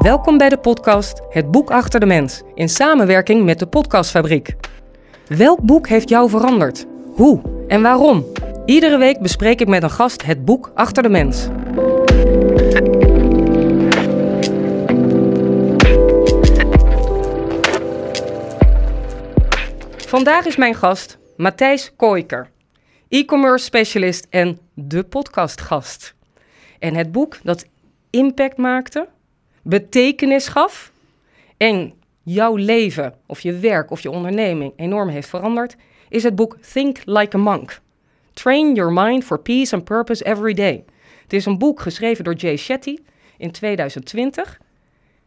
Welkom bij de podcast Het Boek Achter de Mens in samenwerking met de Podcastfabriek. Welk boek heeft jou veranderd? Hoe en waarom? Iedere week bespreek ik met een gast het boek achter de mens. Vandaag is mijn gast Matthijs Kooiker, e-commerce specialist en de podcastgast. En het boek dat impact maakte, betekenis gaf en jouw leven of je werk of je onderneming enorm heeft veranderd, is het boek Think Like a Monk. Train Your Mind for Peace and Purpose Every Day. Het is een boek geschreven door Jay Shetty in 2020.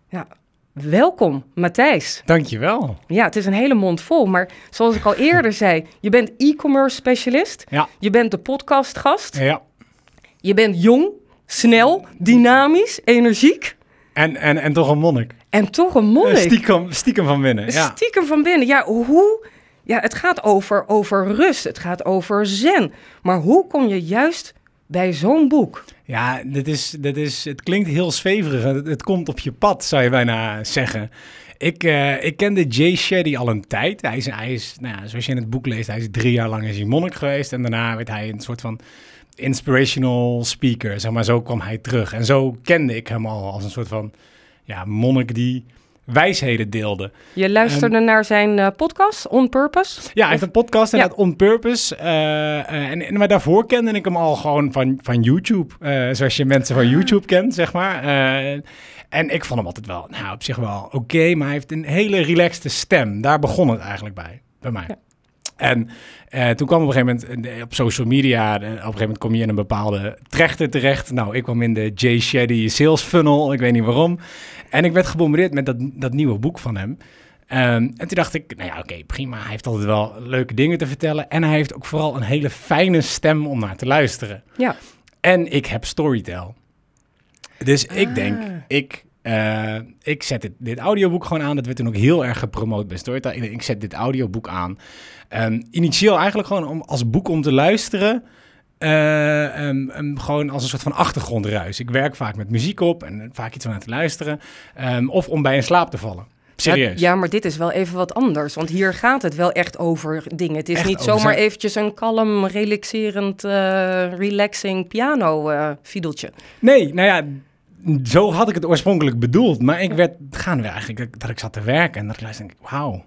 Ja, welkom, Matthijs. Dankjewel. Ja, het is een hele mond vol, maar zoals ik al eerder zei, je bent e-commerce specialist. Ja. Je bent de podcastgast. Ja. Je bent jong, snel, dynamisch, energiek En, en, en toch een monnik. en toch een monnik. Stiekem, stiekem van binnen. Ja. Stiekem van binnen. Ja, hoe? Ja, het gaat over, over rust. Het gaat over zen. Maar hoe kom je juist bij zo'n boek? Ja, dit is, dit is, het klinkt heel zweverig. Het, het komt op je pad, zou je bijna zeggen. Ik, eh, ik kende Jay Shetty al een tijd. Hij is, hij is nou ja, zoals je in het boek leest, hij is drie jaar lang is hij monnik geweest. En daarna werd hij een soort van inspirational speaker. Zeg maar, zo kwam hij terug. En zo kende ik hem al als een soort van ja, monnik die wijsheden deelde. Je luisterde naar zijn eh, podcast, On Purpose. Ja, hij heeft een podcast Ja. inderdaad on purpose. eh, eh, en, en, maar daarvoor kende ik hem al gewoon van, van YouTube. zoals je mensen van YouTube kent, zeg maar. En ik vond hem altijd wel, nou, op zich wel oké. maar hij heeft een hele relaxte stem. Daar begon het eigenlijk bij, bij mij. Ja. En eh, toen kwam op een gegeven moment eh, op social media, eh, op een gegeven moment kom je in een bepaalde trechter terecht. Nou, ik kwam in de Jay Shetty sales funnel, ik weet niet waarom. En ik werd gebombardeerd met dat, dat nieuwe boek van hem. Ehm, en toen dacht ik, nou ja, oké, prima. Hij heeft altijd wel leuke dingen te vertellen. En hij heeft ook vooral een hele fijne stem om naar te luisteren. Ja. En ik heb Storytel. Dus ik Ah. denk, ik, ik zet dit, dit audioboek gewoon aan. Dat werd toen ook heel erg gepromoot bij Storytel. Ik zet dit audioboek aan. Ehm, initieel eigenlijk gewoon om, als boek om te luisteren. eh, ehm, ehm, gewoon als een soort van achtergrondruis. Ik werk vaak met muziek op en vaak iets om naar te luisteren. Of om bij in slaap te vallen. Serieus. Ja, ja, maar dit is wel even wat anders. Want hier gaat het wel echt over dingen. Het is Echt niet zomaar zijn- eventjes een kalm, relaxerend, eh, relaxing piano eh fiedeltje. Nee, nou ja, zo had ik het oorspronkelijk bedoeld. Maar ik werd gaandeweg eigenlijk dat- ik zat te werken en dat ik luisterde wauw,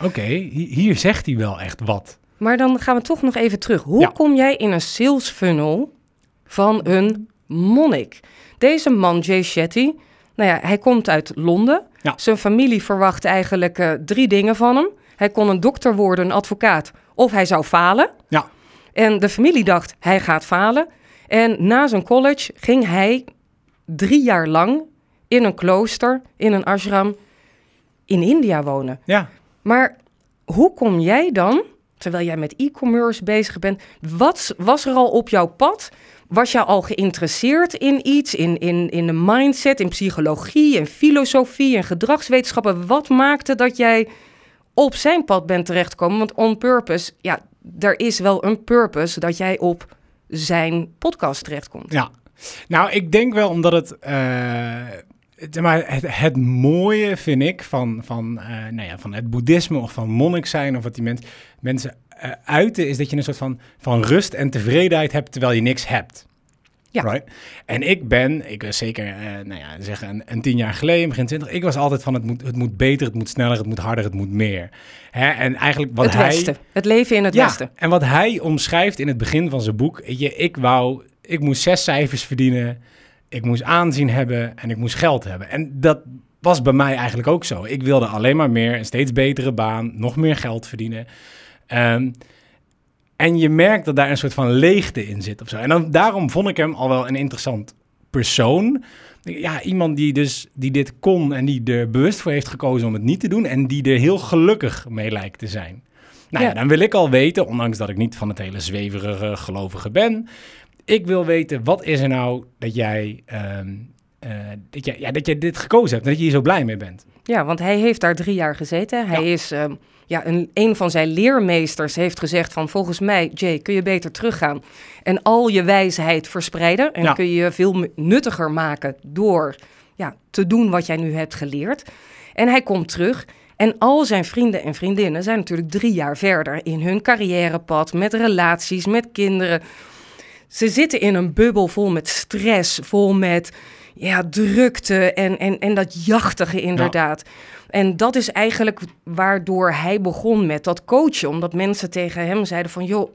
oké, hi- hier zegt hij wel echt wat. Maar dan gaan we toch nog even terug. Hoe Ja. kom jij in een sales funnel van een monnik? Deze man, Jay Shetty, nou ja, hij komt uit Londen. Ja. Zijn familie verwacht eigenlijk eh, drie dingen van hem. Hij kon een dokter worden, een advocaat, of hij zou falen. Ja. En de familie dacht, hij gaat falen. En na zijn college ging hij drie jaar lang in een klooster, in een ashram, in India wonen. Ja, Maar hoe kom jij dan, terwijl jij met e-commerce bezig bent, wat was er al op jouw pad? Was je al geïnteresseerd in iets, in, in, in de mindset, in psychologie, in filosofie, in gedragswetenschappen? Wat maakte dat jij op zijn pad bent terechtgekomen? Want on purpose, ja, er is wel een purpose dat jij op zijn podcast terechtkomt. ja. Nou, ik denk wel omdat het, eh, maar het, het mooie vind ik van, van, eh, nou ja, van het boeddhisme of van monnik zijn of wat die mens, mensen eh, uiten, is dat je een soort van, van rust en tevredenheid hebt terwijl je niks hebt. Ja. Right? En ik ben, ik was zeker, eh, nou ja, zeggen een, een tien jaar geleden, begin twintig, ik was altijd van het moet, het moet beter, het moet sneller, het moet harder, het moet meer. Hè? En eigenlijk wat het hij... Westen, het leven in het ja, Westen. en wat hij omschrijft in het begin van zijn boek, je, ik wou, ik moest zes cijfers verdienen, ik moest aanzien hebben en ik moest geld hebben. En dat was bij mij eigenlijk ook zo. Ik wilde alleen maar meer, een steeds betere baan, nog meer geld verdienen. Ehm, en je merkt dat daar een soort van leegte in zit of zo. En dan, daarom vond ik hem al wel een interessant persoon. Ja, iemand die dus die dit kon en die er bewust voor heeft gekozen om het niet te doen en die er heel gelukkig mee lijkt te zijn. Nou ja, Ja. dan wil ik al weten, ondanks dat ik niet van het hele zweverige gelovige ben, ik wil weten wat is er nou dat jij, ehm, eh, dat, jij ja, dat jij dit gekozen hebt en dat je hier zo blij mee bent. Ja, want hij heeft daar drie jaar gezeten. Hij Ja. is, ehm, ja, een, een van zijn leermeesters heeft gezegd van volgens mij, Jay, kun je beter teruggaan en al je wijsheid verspreiden. En Ja. kun je je veel nuttiger maken door ja, te doen wat jij nu hebt geleerd. En hij komt terug. En al zijn vrienden en vriendinnen zijn natuurlijk drie jaar verder in hun carrièrepad, met relaties, met kinderen. Ze zitten in een bubbel vol met stress, vol met ja, drukte en, en, en dat jachtige inderdaad. En dat is eigenlijk waardoor hij begon met dat coachen. Omdat mensen tegen hem zeiden van... joh,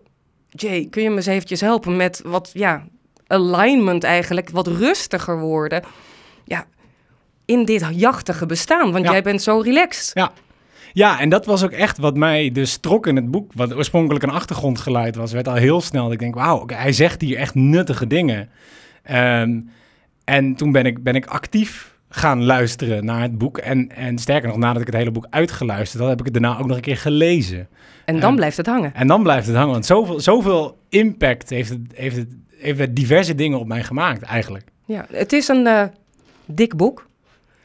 Jay, kun je me eens eventjes helpen met wat ja, alignment eigenlijk, wat rustiger worden. Ja, in dit jachtige bestaan, want jij bent zo relaxed. Ja. Ja, en dat was ook echt wat mij dus trok in het boek. Wat oorspronkelijk een achtergrondgeluid was, werd al heel snel. Ik denk, wauw, hij zegt hier echt nuttige dingen. Um, en toen ben ik, ben ik actief gaan luisteren naar het boek. En, en sterker nog, nadat ik het hele boek uitgeluisterd had, heb ik het daarna ook nog een keer gelezen. En dan blijft het hangen. En dan blijft het hangen. Want zoveel, zoveel impact heeft het, heeft het, heeft diverse dingen op mij gemaakt, eigenlijk. Ja, het is een uh, dik boek.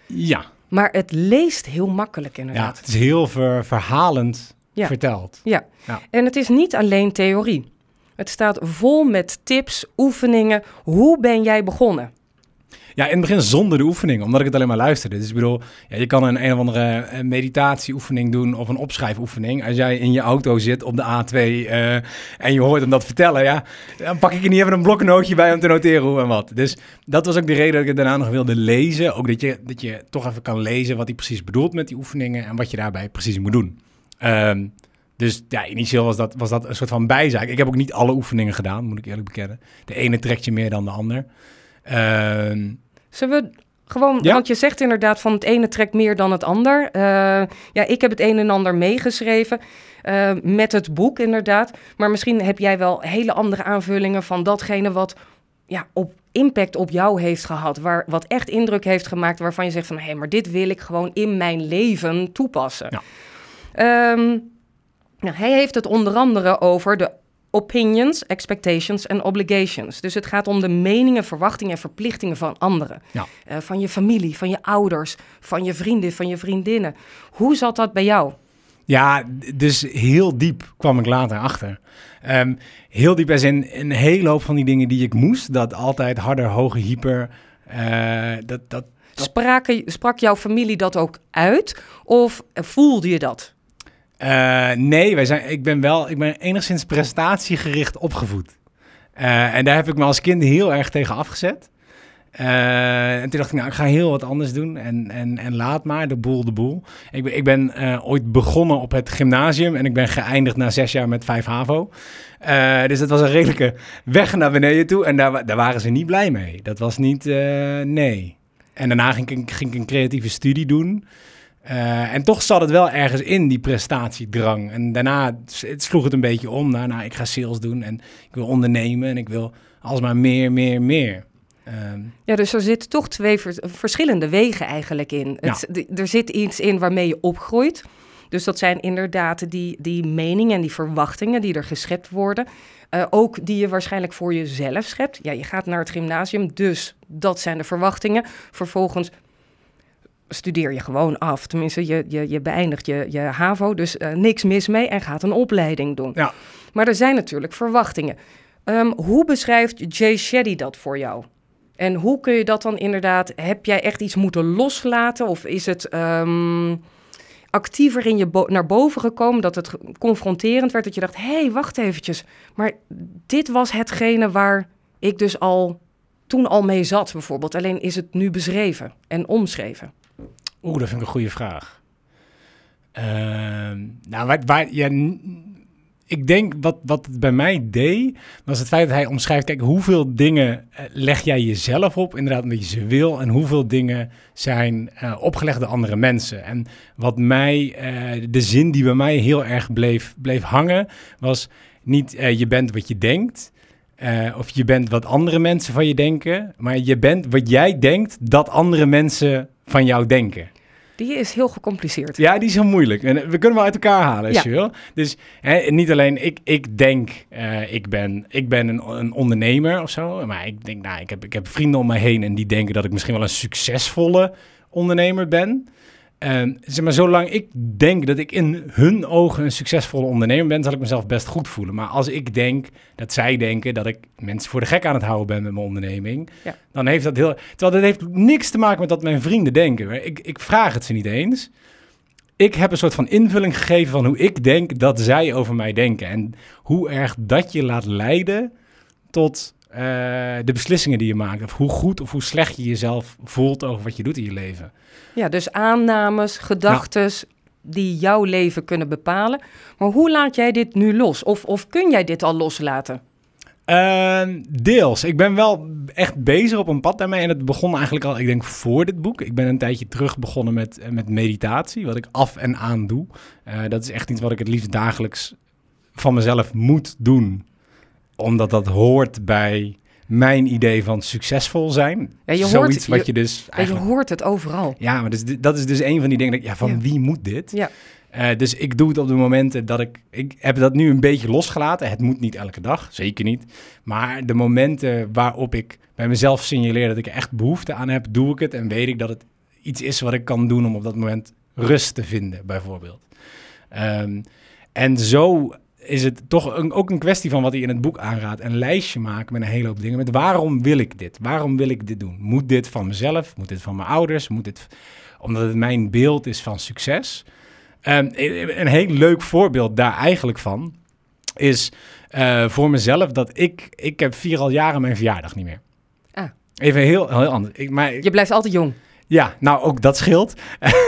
Ja. Maar het leest heel makkelijk inderdaad. Ja, het is heel verhalend verteld. Ja. ja, en het is niet alleen theorie. Het staat vol met tips, oefeningen. Hoe ben jij begonnen? Ja, in het begin zonder de oefening, omdat ik het alleen maar luisterde. Dus ik bedoel, ja, je kan een een of andere uh, meditatieoefening doen of een opschrijfoefening. Als jij in je auto zit op de A2 uh, eh, en je hoort hem dat vertellen, ja, dan pak ik er niet even een bloknootje bij om te noteren hoe en wat. Dus dat was ook de reden dat ik het daarna nog wilde lezen. Ook dat je, dat je toch even kan lezen wat hij precies bedoelt met die oefeningen en wat je daarbij precies moet doen. Um, dus ja, initieel was dat, was dat een soort van bijzaak. Ik heb ook niet alle oefeningen gedaan, moet ik eerlijk bekennen. De ene trekt je meer dan de ander. Uh, Zullen we gewoon, want je zegt inderdaad van het ene trekt meer dan het ander. Uh, ja, ik heb het een en ander meegeschreven uh, met het boek inderdaad. Maar misschien heb jij wel hele andere aanvullingen van datgene wat ja, op impact op jou heeft gehad. Waar, wat echt indruk heeft gemaakt waarvan je zegt van... hé, hey, maar dit wil ik gewoon in mijn leven toepassen. Ja. Um, nou, hij heeft het onder andere over de opinions, expectations en obligations. Dus het gaat om de meningen, verwachtingen en verplichtingen van anderen. Ja. Uh, van je familie, van je ouders, van je vrienden, van je vriendinnen. Hoe zat dat bij jou? Ja, dus heel diep kwam ik later achter. Um, heel diep als in een hele hoop van die dingen die ik moest. Dat altijd harder, hoger, hyper. Uh, dat, dat, Spraken, sprak jouw familie dat ook uit? Of voelde je dat? Uh, nee, wij zijn, ik ben wel ik ben enigszins prestatiegericht opgevoed. Uh, en daar heb ik me als kind heel erg tegen afgezet. Uh, en toen dacht ik, nou, ik ga heel wat anders doen. En, en, en laat maar, de boel, de boel. Ik ben, ik ben ooit begonnen op het gymnasium en ik ben geëindigd na zes jaar met vijf HAVO. dus dat was een redelijke weg naar beneden toe. En daar, daar waren ze niet blij mee. Dat was niet, nee. En daarna ging ik, ging ik een creatieve studie doen. Uh, en toch zat het wel ergens in, die prestatiedrang. En daarna het sloeg het een beetje om. Nou, nou, ik ga sales doen en ik wil ondernemen en ik wil alsmaar meer, meer, meer. Ehm, ja, dus er zitten toch twee verschillende wegen eigenlijk in. Het, Er zit iets in waarmee je opgroeit. Dus dat zijn inderdaad die, die meningen en die verwachtingen die er geschept worden. Uh, ook die je waarschijnlijk voor jezelf schept. Ja, je gaat naar het gymnasium, dus dat zijn de verwachtingen. Vervolgens studeer je gewoon af. Tenminste, je, je, je beëindigt je, je HAVO, dus uh, niks mis mee en gaat een opleiding doen. Ja. Maar er zijn natuurlijk verwachtingen. Um, hoe beschrijft Jay Shetty dat voor jou? En hoe kun je dat dan inderdaad... Heb jij echt iets moeten loslaten? Of is het um, actiever in je bo naar boven gekomen... dat het confronterend werd, dat je dacht... hé, hey, wacht eventjes. Maar dit was hetgene waar ik dus al toen al mee zat bijvoorbeeld. Alleen is het nu beschreven en omschreven. Oeh, dat vind ik een goede vraag. Uh, nou, ik denk wat, wat het bij mij deed, was het feit dat hij omschrijft: kijk, hoeveel dingen uh, leg jij jezelf op, inderdaad, omdat je ze wil, en hoeveel dingen zijn uh, opgelegd door andere mensen. En wat mij, uh, de zin die bij mij heel erg bleef, bleef hangen, was niet je bent wat je denkt. of je bent wat andere mensen van je denken, maar je bent wat jij denkt dat andere mensen van jou denken. Die is heel gecompliceerd. Ja, die is heel moeilijk. En we kunnen wel uit elkaar halen als je wil. Dus hè, niet alleen ik, ik denk, uh, ik ben, ik ben een, een, ondernemer of zo. Maar ik denk, nou, ik heb, ik heb vrienden om me heen en die denken dat ik misschien wel een succesvolle ondernemer ben. En zeg maar, zolang ik denk dat ik in hun ogen een succesvolle ondernemer ben, zal ik mezelf best goed voelen. Maar als ik denk dat zij denken dat ik mensen voor de gek aan het houden ben met mijn onderneming, Ja. dan heeft dat heel. Terwijl dat heeft niks te maken met wat mijn vrienden denken. Ik, ik vraag het ze niet eens. Ik heb een soort van invulling gegeven van hoe ik denk dat zij over mij denken. En hoe erg dat je laat leiden tot eh, de beslissingen die je maakt. Of hoe goed of hoe slecht je jezelf voelt over wat je doet in je leven. Ja, dus aannames, gedachten die jouw leven kunnen bepalen. Maar hoe laat jij dit nu los? Of, of kun jij dit al loslaten? Ehm, deels. Ik ben wel echt bezig op een pad daarmee. En het begon eigenlijk al, ik denk, voor dit boek. Ik ben een tijdje terug begonnen met, eh, met meditatie, wat ik af en aan doe. Eh, dat is echt iets wat ik het liefst dagelijks van mezelf moet doen. Omdat dat hoort bij mijn idee van succesvol zijn. Ja, je hoort- Zoiets wat je- je dus Ja, je eigenlijk... hoort het overal. Ja, maar dus, dat is dus een van die dingen. dat Ja, van Ja. wie moet dit? Ja. Eh, dus ik doe het op de momenten dat ik... Ik heb dat nu een beetje losgelaten. Het moet niet elke dag, zeker niet. Maar de momenten waarop ik bij mezelf signaleer dat ik er echt behoefte aan heb, doe ik het. En weet ik dat het iets is wat ik kan doen om op dat moment rust te vinden, bijvoorbeeld. Ehm, en zo is het toch een, ook een kwestie van wat hij in het boek aanraadt. Een lijstje maken met een hele hoop dingen. Met waarom wil ik dit? Waarom wil ik dit doen? Moet dit van mezelf? Moet dit van mijn ouders? Moet dit omdat het mijn beeld is van succes? Ehm, een heel leuk voorbeeld daar eigenlijk van is eh, voor mezelf dat ik, ik heb vier al jaren mijn verjaardag niet meer. Ah. Even heel, heel anders. Ik, maar, Je blijft altijd jong. Ja, nou ook dat scheelt.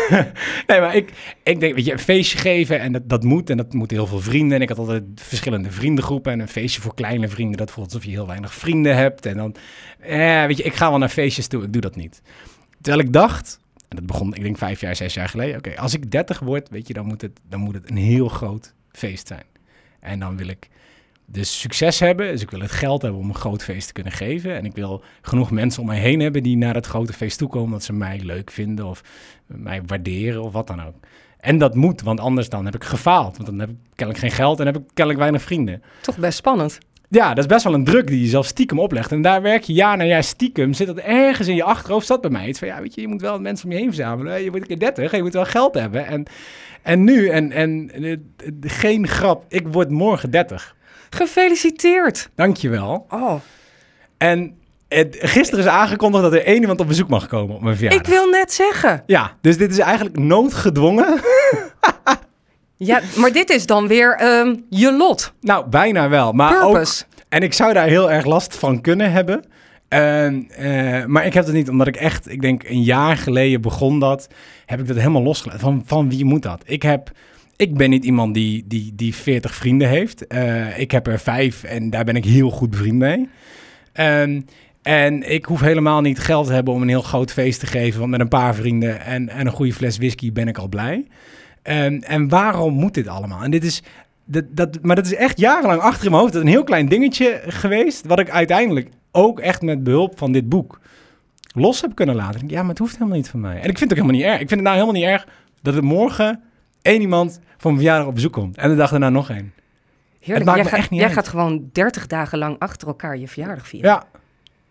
nee, maar ik, ik denk, weet je, een feestje geven en dat, dat moet. En dat moeten heel veel vrienden. En ik had altijd verschillende vriendengroepen. En een feestje voor kleine vrienden, dat voelt alsof je heel weinig vrienden hebt. En dan, eh, weet je, ik ga wel naar feestjes toe, ik doe dat niet. Terwijl ik dacht, en dat begon, ik denk vijf jaar, zes jaar geleden. Oké, als ik dertig word, weet je, dan moet, het, dan moet het een heel groot feest zijn. En dan wil ik dus succes hebben. Dus ik wil het geld hebben om een groot feest te kunnen geven. En ik wil genoeg mensen om mij heen hebben die naar dat grote feest toe komen. Dat ze mij leuk vinden of mij waarderen of wat dan ook. En dat moet, want anders dan heb ik gefaald. Want dan heb ik kennelijk geen geld en heb ik kennelijk weinig vrienden. Toch best spannend. Ja, dat is best wel een druk die je zelf stiekem oplegt. En daar werk je jaar na jaar stiekem. Zit dat ergens in je achterhoofd, zat bij mij. Iets van, ja, weet je, je moet wel mensen om je heen verzamelen. Je wordt een keer 30 en je moet wel geld hebben. En, en nu, en, en eh, geen grap, ik word morgen 30. Gefeliciteerd. Dankjewel. Oh, En het, gisteren is aangekondigd dat er één iemand op bezoek mag komen op mijn verjaardag. ik wil net zeggen. Ja, dus dit is eigenlijk noodgedwongen. Ja, maar dit is dan weer ehm, je lot. Nou, bijna wel. Maar ook, Purpose. en ik zou daar heel erg last van kunnen hebben. En, eh, maar ik heb het niet, omdat ik echt, ik denk een jaar geleden begon dat, heb ik dat helemaal losgelaten. Van, van wie moet dat? Ik heb, ik ben niet iemand die, die, die 40 vrienden heeft. Eh, ik heb er vijf en daar ben ik heel goed bevriend mee. Ehm, en ik hoef helemaal niet geld te hebben om een heel groot feest te geven. Want met een paar vrienden en, en een goede fles whisky ben ik al blij. En, en waarom moet dit allemaal? En dit is, dat, dat, maar dat is echt jarenlang achter in mijn hoofd. Dat een heel klein dingetje geweest. Wat ik uiteindelijk ook echt met behulp van dit boek los heb kunnen laten. Ja, maar het hoeft helemaal niet van mij. En ik vind het ook helemaal niet erg. Ik vind het nou helemaal niet erg dat er morgen één iemand van mijn verjaardag op bezoek komt. En de dag daarna nog één. Heerlijk. maakt jij me gaat, echt niet jij gaat gewoon 30 dagen lang achter elkaar je verjaardag vieren. Ja.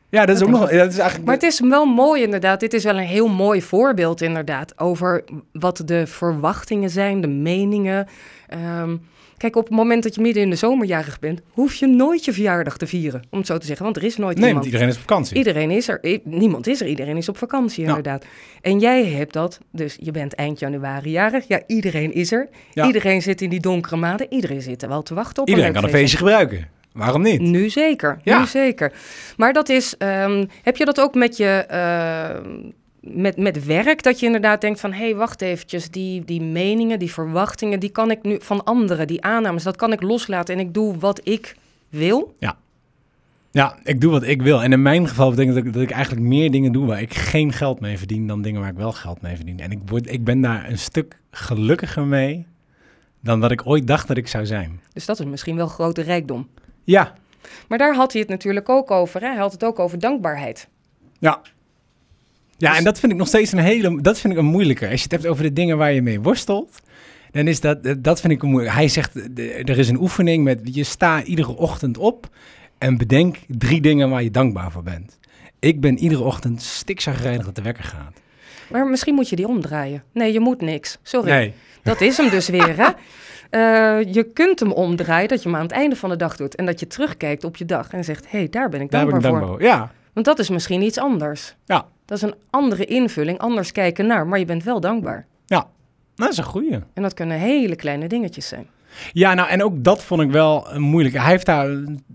Ja, dat is ook nog... Dat is eigenlijk... Maar het is wel mooi inderdaad. Dit is wel een heel mooi voorbeeld inderdaad over wat de verwachtingen zijn, de meningen. Ehm, kijk, op het moment dat je midden in de zomerjarig bent, hoef je nooit je verjaardag te vieren, om het zo te zeggen. Want er is nooit nee, want iemand. iedereen is op vakantie. Iedereen is er. Niemand is er. Iedereen is op vakantie, Ja. inderdaad. En jij hebt dat. Dus je bent eind januari jarig. Ja, iedereen is er. Ja. Iedereen zit in die donkere maanden. Iedereen zit er wel te wachten op Iedereen een kan een feestje gebruiken. Waarom niet? nu zeker, Ja. nu zeker. Maar dat is, ehm, heb je dat ook met je, ehm, met, met werk, dat je inderdaad denkt van, hé, hey, wacht eventjes, die, die meningen, die verwachtingen, die kan ik nu van anderen, die aannames, dat kan ik loslaten en ik doe wat ik wil. Ja, ik doe wat ik wil. En in mijn geval betekent dat ik, dat ik eigenlijk meer dingen doe waar ik geen geld mee verdien dan dingen waar ik wel geld mee verdien. En ik, word, ik ben daar een stuk gelukkiger mee dan dat ik ooit dacht dat ik zou zijn. Dus dat is misschien wel grote rijkdom. Ja, Maar daar had hij het natuurlijk ook over. Hè? Hij had het ook over dankbaarheid. ja. Ja, Dus- en dat vind ik nog steeds een hele, dat vind ik een moeilijke. Als je het hebt over de dingen waar je mee worstelt, dan is dat, dat vind ik een moeilijke. Hij zegt, er is een oefening met, je sta iedere ochtend op en bedenk drie dingen waar je dankbaar voor bent. Ik ben iedere ochtend stikzagrijnig dat de wekker gaat. Maar misschien moet je die omdraaien. Nee, je moet niks. Sorry. Nee. Dat is hem dus weer, hè? Eh, je kunt hem omdraaien, dat je hem aan het einde van de dag doet. En dat je terugkijkt op je dag en zegt, hé, hey, daar ben ik Daar ben dankbaar ik voor. dankbaar voor. Ja, Want dat is misschien iets anders. Ja. Dat is een andere invulling, anders kijken naar, maar je bent wel dankbaar. ja. Dat is een goeie. En dat kunnen hele kleine dingetjes zijn. Ja, nou, en ook dat vond ik wel eh, moeilijk. Hij heeft daar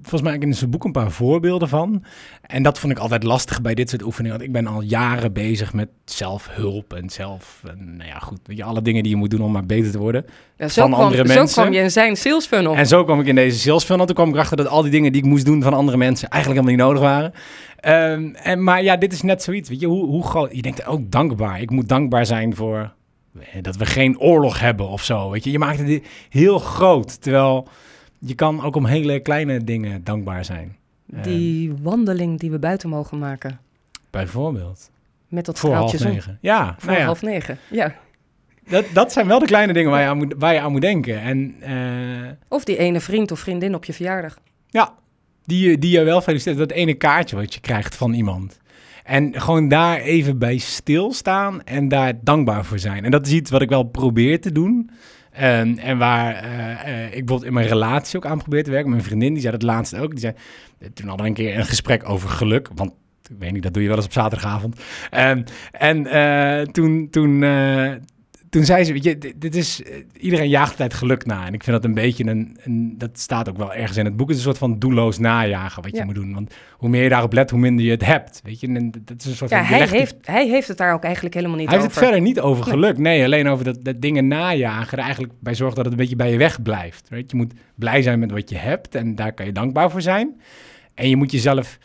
volgens mij in zijn boek een paar voorbeelden van. En dat vond ik altijd lastig bij dit soort oefeningen. Want ik ben al jaren bezig met zelfhulp en zelf... En, nou ja, goed, weet je, alle dingen die je moet doen om maar beter te worden. Ja, zo, Van kwam, andere zo mensen. kwam je in zijn sales funnel. En zo kwam ik in deze sales funnel. Toen kwam ik erachter dat al die dingen die ik moest doen van andere mensen eigenlijk helemaal niet nodig waren. Ehm, en, maar ja, dit is net zoiets. Weet je, hoe, hoe groot... Je denkt ook dankbaar. Ik moet dankbaar zijn voor dat we geen oorlog hebben of zo. Weet je, je maakt het heel groot. Terwijl je kan ook om hele kleine dingen dankbaar zijn. Die wandeling die we buiten mogen maken. Bijvoorbeeld. Met dat Voor half negen. Ja, Voor nou ja, half negen. Ja. dat, dat zijn wel de kleine dingen waar je aan moet, waar je aan moet denken. En eh, Of die ene vriend of vriendin op je verjaardag. Ja, die, je- die je wel feliciteert. Dat ene kaartje wat je krijgt van iemand. En gewoon daar even bij stilstaan en daar dankbaar voor zijn. En dat is iets wat ik wel probeer te doen. En, en waar eh, eh, ik bijvoorbeeld in mijn relatie ook aan probeer te werken. Mijn vriendin, die zei dat laatst ook. Die zei, toen hadden we een keer een gesprek over geluk. Want ik weet niet, dat doe je wel eens op zaterdagavond. Ehm, en eh, toen, toen, toen zei ze, weet je, dit, dit is, eh, iedereen jaagt altijd geluk na. En ik vind dat een beetje een, een, dat staat ook wel ergens in het boek, het is een soort van doelloos najagen wat Ja. je moet doen. Want hoe meer je daarop let, hoe minder je het hebt. Weet je, en dat is een soort Ja, van... hij heeft, hij heeft het daar ook eigenlijk helemaal niet hij heeft over. het verder niet over Nee. geluk. Nee, alleen over dat, dat dingen najagen er eigenlijk bij zorgt dat het een beetje bij je weg blijft. Weet? Je moet blij zijn met wat je hebt en daar kan je dankbaar voor zijn. En je moet jezelf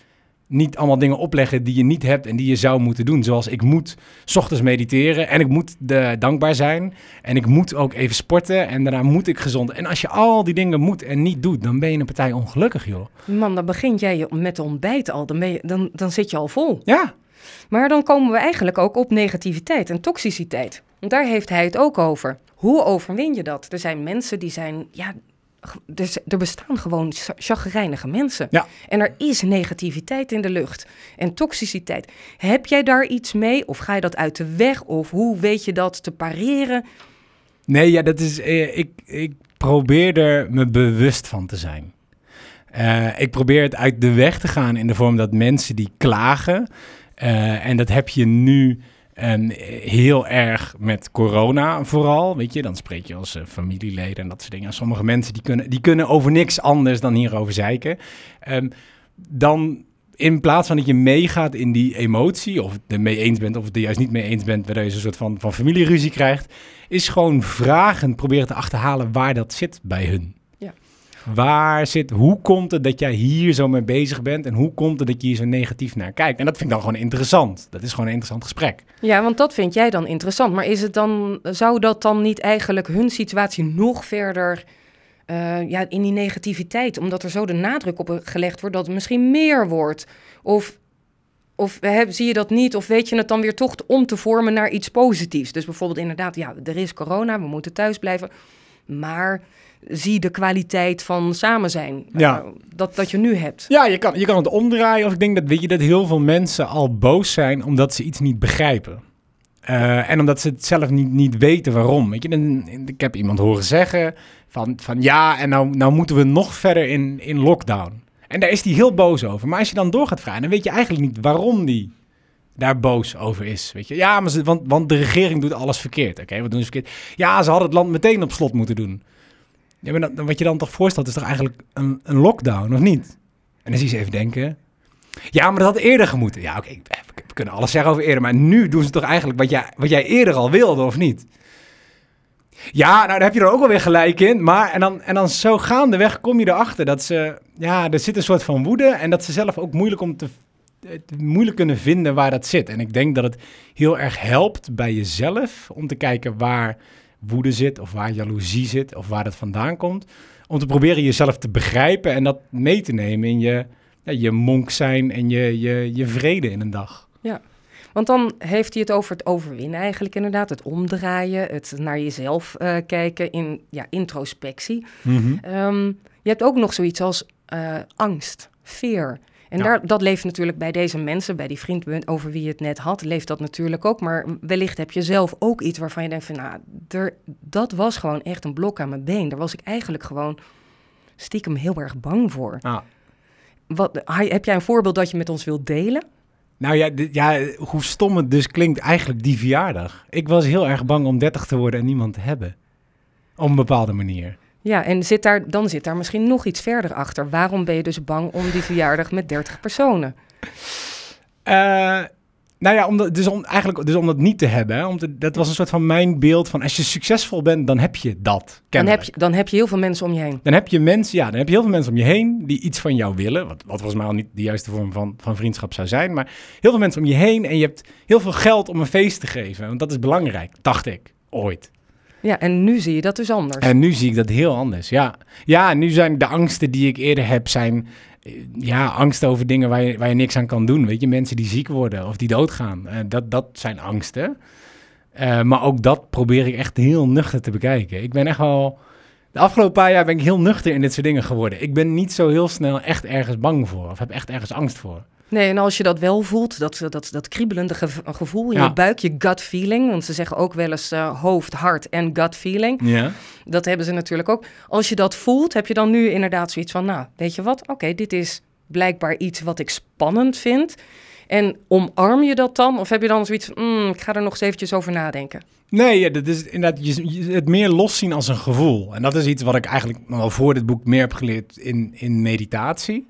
niet allemaal dingen opleggen die je niet hebt en die je zou moeten doen. Zoals ik moet 's ochtends mediteren en ik moet de, dankbaar zijn. En ik moet ook even sporten en daarna moet ik gezond. En als je al die dingen moet en niet doet, dan ben je een partij ongelukkig, joh. Man, dan begint jij met de ontbijt al. Dan, ben je, dan, dan zit je al vol. Ja, Maar dan komen we eigenlijk ook op negativiteit en toxiciteit. Want daar heeft hij het ook over. Hoe overwin je dat? Er zijn mensen die zijn, ja, g- er, bestaan gewoon cha- chagrijnige mensen. Ja. En er is negativiteit in de lucht en toxiciteit. Heb jij daar iets mee? Of ga je dat uit de weg? Of hoe weet je dat te pareren? Nee, ja, dat is. eh, ik, ik probeer er me bewust van te zijn. Eh, ik probeer het uit de weg te gaan in de vorm dat mensen die klagen. eh, en dat heb je nu ehm, heel erg met corona vooral. Weet je, dan spreek je als eh, familieleden en dat soort dingen. En sommige mensen die kunnen, die kunnen over niks anders dan hierover zeiken. Ehm, dan in plaats van dat je meegaat in die emotie, of het er mee eens bent of het er juist niet mee eens bent, waardoor je een soort van, van familieruzie krijgt, is gewoon vragend proberen te achterhalen waar dat zit bij hun. Waar zit, hoe komt het dat jij hier zo mee bezig bent en hoe komt het dat je hier zo negatief naar kijkt? En dat vind ik dan gewoon interessant. Dat is gewoon een interessant gesprek. Ja, want dat vind jij dan interessant. Maar is het dan, zou dat dan niet eigenlijk hun situatie nog verder eh, ja, in die negativiteit, omdat er zo de nadruk op gelegd wordt dat het misschien meer wordt? Of, of zie je dat niet? Of weet je het dan weer toch om te vormen naar iets positiefs? Dus bijvoorbeeld inderdaad, ja, er is corona, we moeten thuis blijven. Maar zie de kwaliteit van samen zijn Ja. eh, dat, dat je nu hebt. Ja, je kan, je kan het omdraaien. Of ik denk dat, weet je, dat heel veel mensen al boos zijn omdat ze iets niet begrijpen. Eh, en omdat ze het zelf niet, niet weten waarom. Weet je, ik heb iemand horen zeggen van, van ja, en nou, nou moeten we nog verder in, in lockdown. En daar is hij heel boos over. Maar als je dan door gaat vragen, dan weet je eigenlijk niet waarom die daar boos over is. Weet je? Ja, maar ze, want, want de regering doet alles verkeerd. Oké, wat doen ze verkeerd? Ja, ze hadden het land meteen op slot moeten doen. Ja, maar wat je dan toch voorstelt is toch eigenlijk een, een lockdown, of niet? En dan zie ze even denken. Ja, maar dat had eerder gemoeten. Ja, oké, we kunnen alles zeggen over eerder. Maar nu doen ze toch eigenlijk wat jij, wat jij eerder al wilde, of niet? Ja, nou, daar heb je er ook alweer gelijk in. Maar, en dan, en dan zo gaandeweg kom je erachter dat ze... Ja, er zit een soort van woede. En dat ze zelf ook moeilijk, om te, moeilijk kunnen vinden waar dat zit. En ik denk dat het heel erg helpt bij jezelf... om te kijken waar woede zit, of waar jaloezie zit... of waar dat vandaan komt. Om te proberen jezelf te begrijpen en dat mee te nemen in je, ja, je monk zijn en je, je, je vrede in een dag. Want dan heeft hij het over het overwinnen eigenlijk inderdaad. Het omdraaien, het naar jezelf eh, kijken in ja, introspectie. Ehm, je hebt ook nog zoiets als eh, angst, fear. En Ja. daar, dat leeft natuurlijk bij deze mensen, bij die vriend over wie je het net had, leeft dat natuurlijk ook. Maar wellicht heb je zelf ook iets waarvan je denkt van, nou, er, dat was gewoon echt een blok aan mijn been. Daar was ik eigenlijk gewoon stiekem heel erg bang voor. Ah. Wat, heb jij een voorbeeld dat je met ons wilt delen? Nou ja, ja, hoe stom het dus klinkt, eigenlijk die verjaardag. Ik was heel erg bang om 30 te worden en niemand te hebben. Op een bepaalde manier. Ja, en zit daar, dan zit daar misschien nog iets verder achter. Waarom ben je dus bang om die verjaardag met 30 personen? Eh, nou ja, om dat, dus om, eigenlijk dus om dat niet te hebben. Hè, om te, dat was een soort van mijn beeld van als je succesvol bent, dan heb je dat. Dan heb, je, dan heb je heel veel mensen om je heen. Dan heb je mensen, ja, dan heb je heel veel mensen om je heen die iets van jou willen. Wat, wat volgens mij al niet de juiste vorm van, van vriendschap zou zijn. Maar heel veel mensen om je heen en je hebt heel veel geld om een feest te geven. Want dat is belangrijk, dacht ik, ooit. Ja, en nu zie je dat dus anders. En nu zie ik dat heel anders, ja. Ja, nu zijn de angsten die ik eerder heb, zijn eh, ja, angsten over dingen waar je, waar je niks aan kan doen. Weet je, mensen die ziek worden of die doodgaan. Eh, dat, dat zijn angsten. Eh, maar ook dat probeer ik echt heel nuchter te bekijken. Ik ben echt wel... De afgelopen paar jaar ben ik heel nuchter in dit soort dingen geworden. Ik ben niet zo heel snel echt ergens bang voor. Of heb echt ergens angst voor. Nee, en als je dat wel voelt, dat, dat, dat kriebelende gev- gevoel in Ja. je buik, je gut feeling. Want ze zeggen ook wel eens eh, hoofd, hart en gut feeling. Ja. Dat hebben ze natuurlijk ook. Als je dat voelt, heb je dan nu inderdaad zoiets van, nou, weet je wat? Oké, dit is blijkbaar iets wat ik spannend vind. En omarm je dat dan? Of heb je dan zoiets van, "Mm, ik ga er nog eens eventjes over nadenken? Nee, ja, dat is inderdaad je, je- het meer loszien als een gevoel. En dat is iets wat ik eigenlijk wel voor dit boek meer heb geleerd in, in meditatie.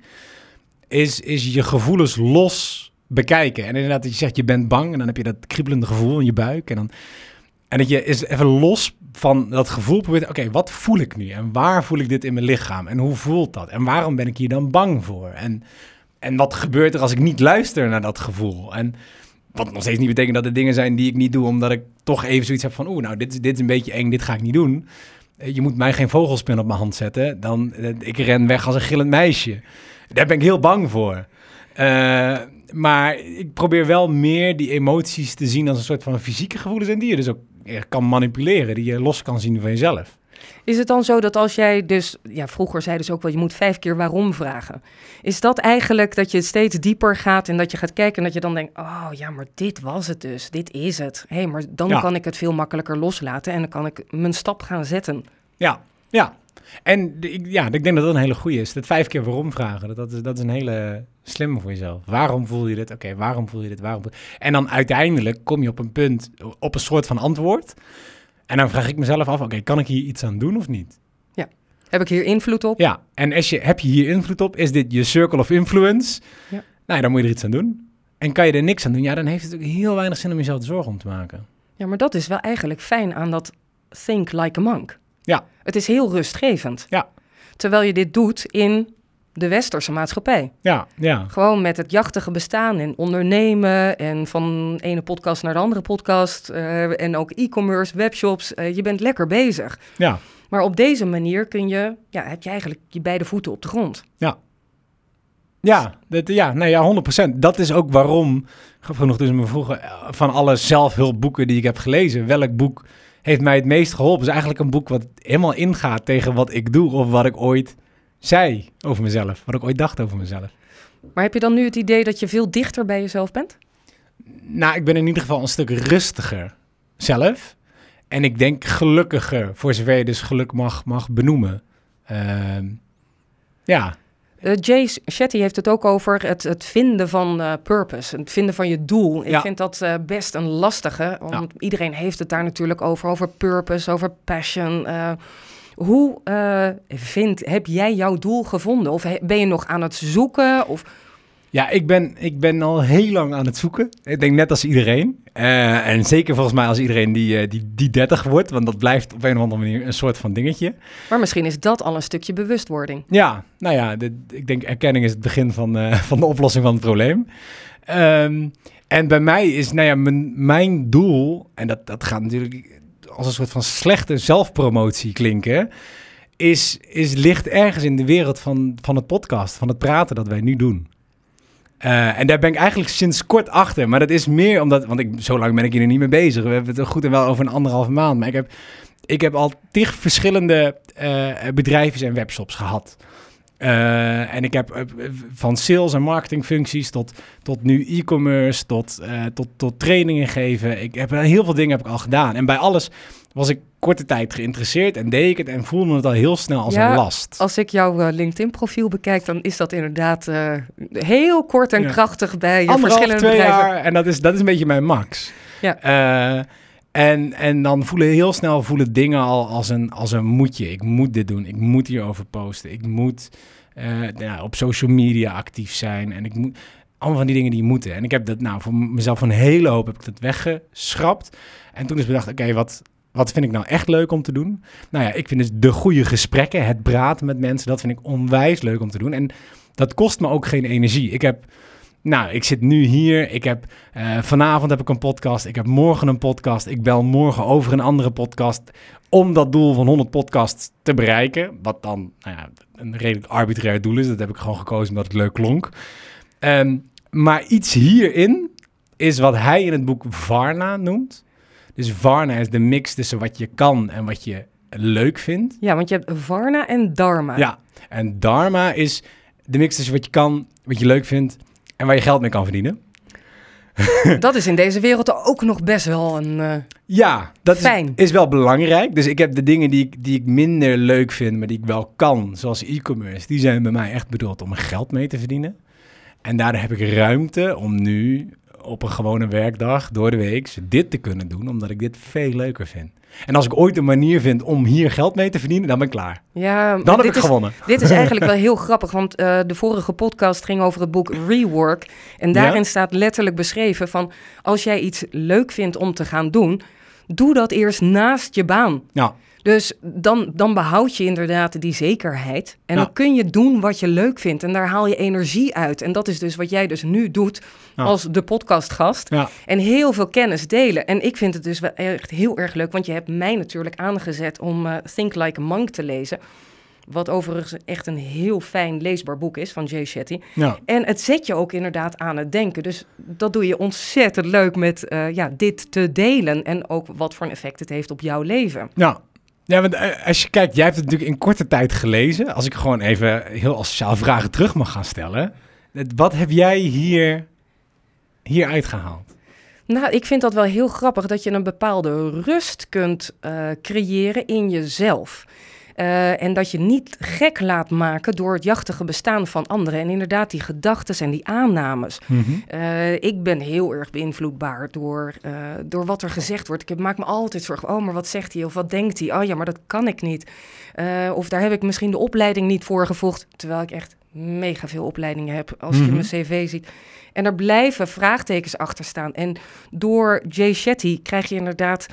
Is, is je gevoelens los bekijken. En inderdaad, dat je zegt je bent bang en dan heb je dat kriebelende gevoel in je buik. En, dan, en dat je is even los van dat gevoel probeert, oké, wat voel ik nu? En waar voel ik dit in mijn lichaam? En hoe voelt dat? En waarom ben ik hier dan bang voor? En, en wat gebeurt er als ik niet luister naar dat gevoel? En wat nog steeds niet betekent dat er dingen zijn die ik niet doe, omdat ik toch even zoiets heb van, oeh, nou, dit, is- dit is een beetje eng, dit ga ik niet doen. Eh, Je moet mij geen vogelspin op mijn hand zetten, dan eh, ik ren weg als een gillend meisje. Daar ben ik heel bang voor. Eh, maar ik probeer wel meer die emoties te zien als een soort van fysieke gevoelens en die je dus ook kan manipuleren, die je los kan zien van jezelf. Is het dan zo dat als jij dus, ja, vroeger zeiden ze ook wel, je moet vijf keer waarom vragen. Is dat eigenlijk dat je steeds dieper gaat en dat je gaat kijken en dat je dan denkt, oh ja, maar dit was het dus, dit is het. Hé, hey, maar dan Ja. kan ik het veel makkelijker loslaten en dan kan ik mijn stap gaan zetten. Ja, ja. En ja, ik denk dat dat een hele goede is. Dat vijf keer waarom vragen, dat, dat, is, dat is een hele slimme voor jezelf. Waarom voel je dit? Oké, waarom voel je dit? Waarom En dan uiteindelijk kom je op een punt, op een soort van antwoord. En dan vraag ik mezelf af, oké, kan ik hier iets aan doen of niet? Heb ik hier invloed op? Ja, en als je, heb je hier invloed op? Is dit je circle of influence? Ja. Nou, dan moet je er iets aan doen. En kan je er niks aan doen? Ja, dan heeft het ook heel weinig zin om jezelf zorgen om te maken. Ja, maar dat is wel eigenlijk fijn aan dat think like a monk. Ja. Het is heel rustgevend. Ja. Terwijl je dit doet in de westerse maatschappij. Ja, ja. Gewoon met het jachtige bestaan en ondernemen en van de ene podcast naar de andere podcast eh, en ook e-commerce, webshops. Eh, je bent lekker bezig. Ja, Maar op deze manier kun je, ja, heb je eigenlijk je beide voeten op de grond. Ja, dat, ja, nee, ja, 100%. Dat is ook waarom, grappig genoeg, dus me vroegen, eh, van alle zelfhulpboeken die ik heb gelezen, welk boek heeft mij het meest geholpen? is eigenlijk een boek wat helemaal ingaat tegen wat ik doe of wat ik ooit zei over mezelf, wat ik ooit dacht over mezelf. Maar heb je dan nu het idee dat je veel dichter bij jezelf bent? Nou, ik ben in ieder geval een stuk rustiger zelf. En ik denk gelukkiger, voor zover je dus geluk mag, mag benoemen. Ehm, ja, Eh, Jay Shetty heeft het ook over het, het vinden van eh, purpose, het vinden van je doel. Ik vind dat eh, best een lastige, want iedereen heeft het daar natuurlijk over, over purpose, over passion. hoe vind, heb jij jouw doel gevonden? Of ben je nog aan het zoeken? Of, Ja, ik ben, ik ben al heel lang aan het zoeken. Ik denk net als iedereen. Eh, en zeker volgens mij als iedereen die, eh, die, die 30 wordt. Want dat blijft op een of andere manier een soort van dingetje. maar misschien is dat al een stukje bewustwording. Ja, nou ja, dit- ik denk erkenning is het begin van, eh, van de oplossing van het probleem. Ehm, en bij mij is, nou ja, mijn, mijn doel, en dat, dat gaat natuurlijk als een soort van slechte zelfpromotie klinken, is, is ligt ergens in de wereld van, van het podcast, van het praten dat wij nu doen. Eh, en daar ben ik eigenlijk sinds kort achter. Maar dat is meer omdat, want ik, zo lang ben ik hier niet mee bezig. We hebben het goed en wel over een anderhalve maand. Maar ik heb, ik heb al tig verschillende eh bedrijven en webshops gehad. Eh, en ik heb van sales en marketingfuncties tot, tot nu e-commerce, tot, tot, tot trainingen geven. Ik heb heel veel dingen heb ik al gedaan. En bij alles was ik korte tijd geïnteresseerd en deed ik het en voelde het al heel snel als Ja, een last. Als ik jouw eh, LinkedIn-profiel bekijk, dan is dat inderdaad eh, heel kort en Ja. krachtig bij uh, Anderhalf, verschillende twee bedrijven. jaar en dat is, dat is een beetje mijn max. Ja. Eh, en, en dan voelen heel snel voelen dingen al als een, als een moetje. Ik moet dit doen, ik moet hierover posten, ik moet eh, ja, op social media actief zijn en ik moet allemaal van die dingen die moeten. En ik heb dat nou voor mezelf een hele hoop heb ik dat weggeschrapt. En toen is bedacht, oké, wat, wat vind ik nou echt leuk om te doen? Nou ja, ik vind dus de goede gesprekken, het praten met mensen, dat vind ik onwijs leuk om te doen. En dat kost me ook geen energie. Ik heb, nou, ik zit nu hier. Ik heb eh, vanavond heb ik een podcast. Ik heb morgen een podcast. Ik bel morgen over een andere podcast om dat doel van 100 podcasts te bereiken. Wat dan, nou ja, een redelijk arbitrair doel is. Dat heb ik gewoon gekozen omdat het leuk klonk. Ehm, maar iets hierin is wat hij in het boek Varna noemt. Dus Varna is de mix tussen wat je kan en wat je leuk vindt. Ja, want je hebt Varna en Dharma. Ja, en Dharma is de mix tussen wat je kan, wat je leuk vindt en waar je geld mee kan verdienen. Dat is in deze wereld ook nog best wel een... eh, Ja, dat is, Fijn. is wel belangrijk. Dus ik heb de dingen die ik, die ik minder leuk vind, maar die ik wel kan, zoals e-commerce, die zijn bij mij echt bedoeld om geld mee te verdienen. En daardoor heb ik ruimte om nu op een gewone werkdag door de week dit te kunnen doen, omdat ik dit veel leuker vind. En als ik ooit een manier vind om hier geld mee te verdienen, dan ben ik klaar. ja, Dan heb ik is, gewonnen. Dit is eigenlijk wel heel grappig, want eh, de vorige podcast ging over het boek Rework. En daarin Ja? staat letterlijk beschreven van... als jij iets leuk vindt om te gaan doen, doe dat eerst naast je baan. Nou, Dus dan, dan behoud je inderdaad die zekerheid. En Ja. dan kun je doen wat je leuk vindt. En daar haal je energie uit. En dat is dus wat jij dus nu doet Ja. als de podcastgast. ja. En heel veel kennis delen. En ik vind het dus wel echt heel erg leuk. Want je hebt mij natuurlijk aangezet om eh, Think Like a Monk te lezen. Wat overigens echt een heel fijn leesbaar boek is van Jay Shetty. ja. En het zet je ook inderdaad aan het denken. Dus dat doe je ontzettend leuk met eh, ja, dit te delen. En ook wat voor een effect het heeft op jouw leven. Ja. Ja, want eh, als je kijkt, jij hebt het natuurlijk in korte tijd gelezen. Als ik gewoon even heel asociaal vragen terug mag gaan stellen. Wat heb jij hier, hier uitgehaald? Nou, ik vind dat wel heel grappig dat je een bepaalde rust kunt eh, creëren in jezelf. Eh, en dat je niet gek laat maken door het jachtige bestaan van anderen. En inderdaad, die gedachten en die aannames. Eh, ik ben heel erg beïnvloedbaar door, eh, door wat er gezegd wordt. Ik heb- maak me altijd zorgen. Oh, maar wat zegt hij of wat denkt hij? Oh ja, maar dat kan ik niet. Of daar heb ik misschien de opleiding niet voor gevolgd. Terwijl ik echt mega veel opleidingen heb als je Mhm. mijn cv ziet. En er blijven vraagtekens achter staan. En door Jay Shetty krijg je inderdaad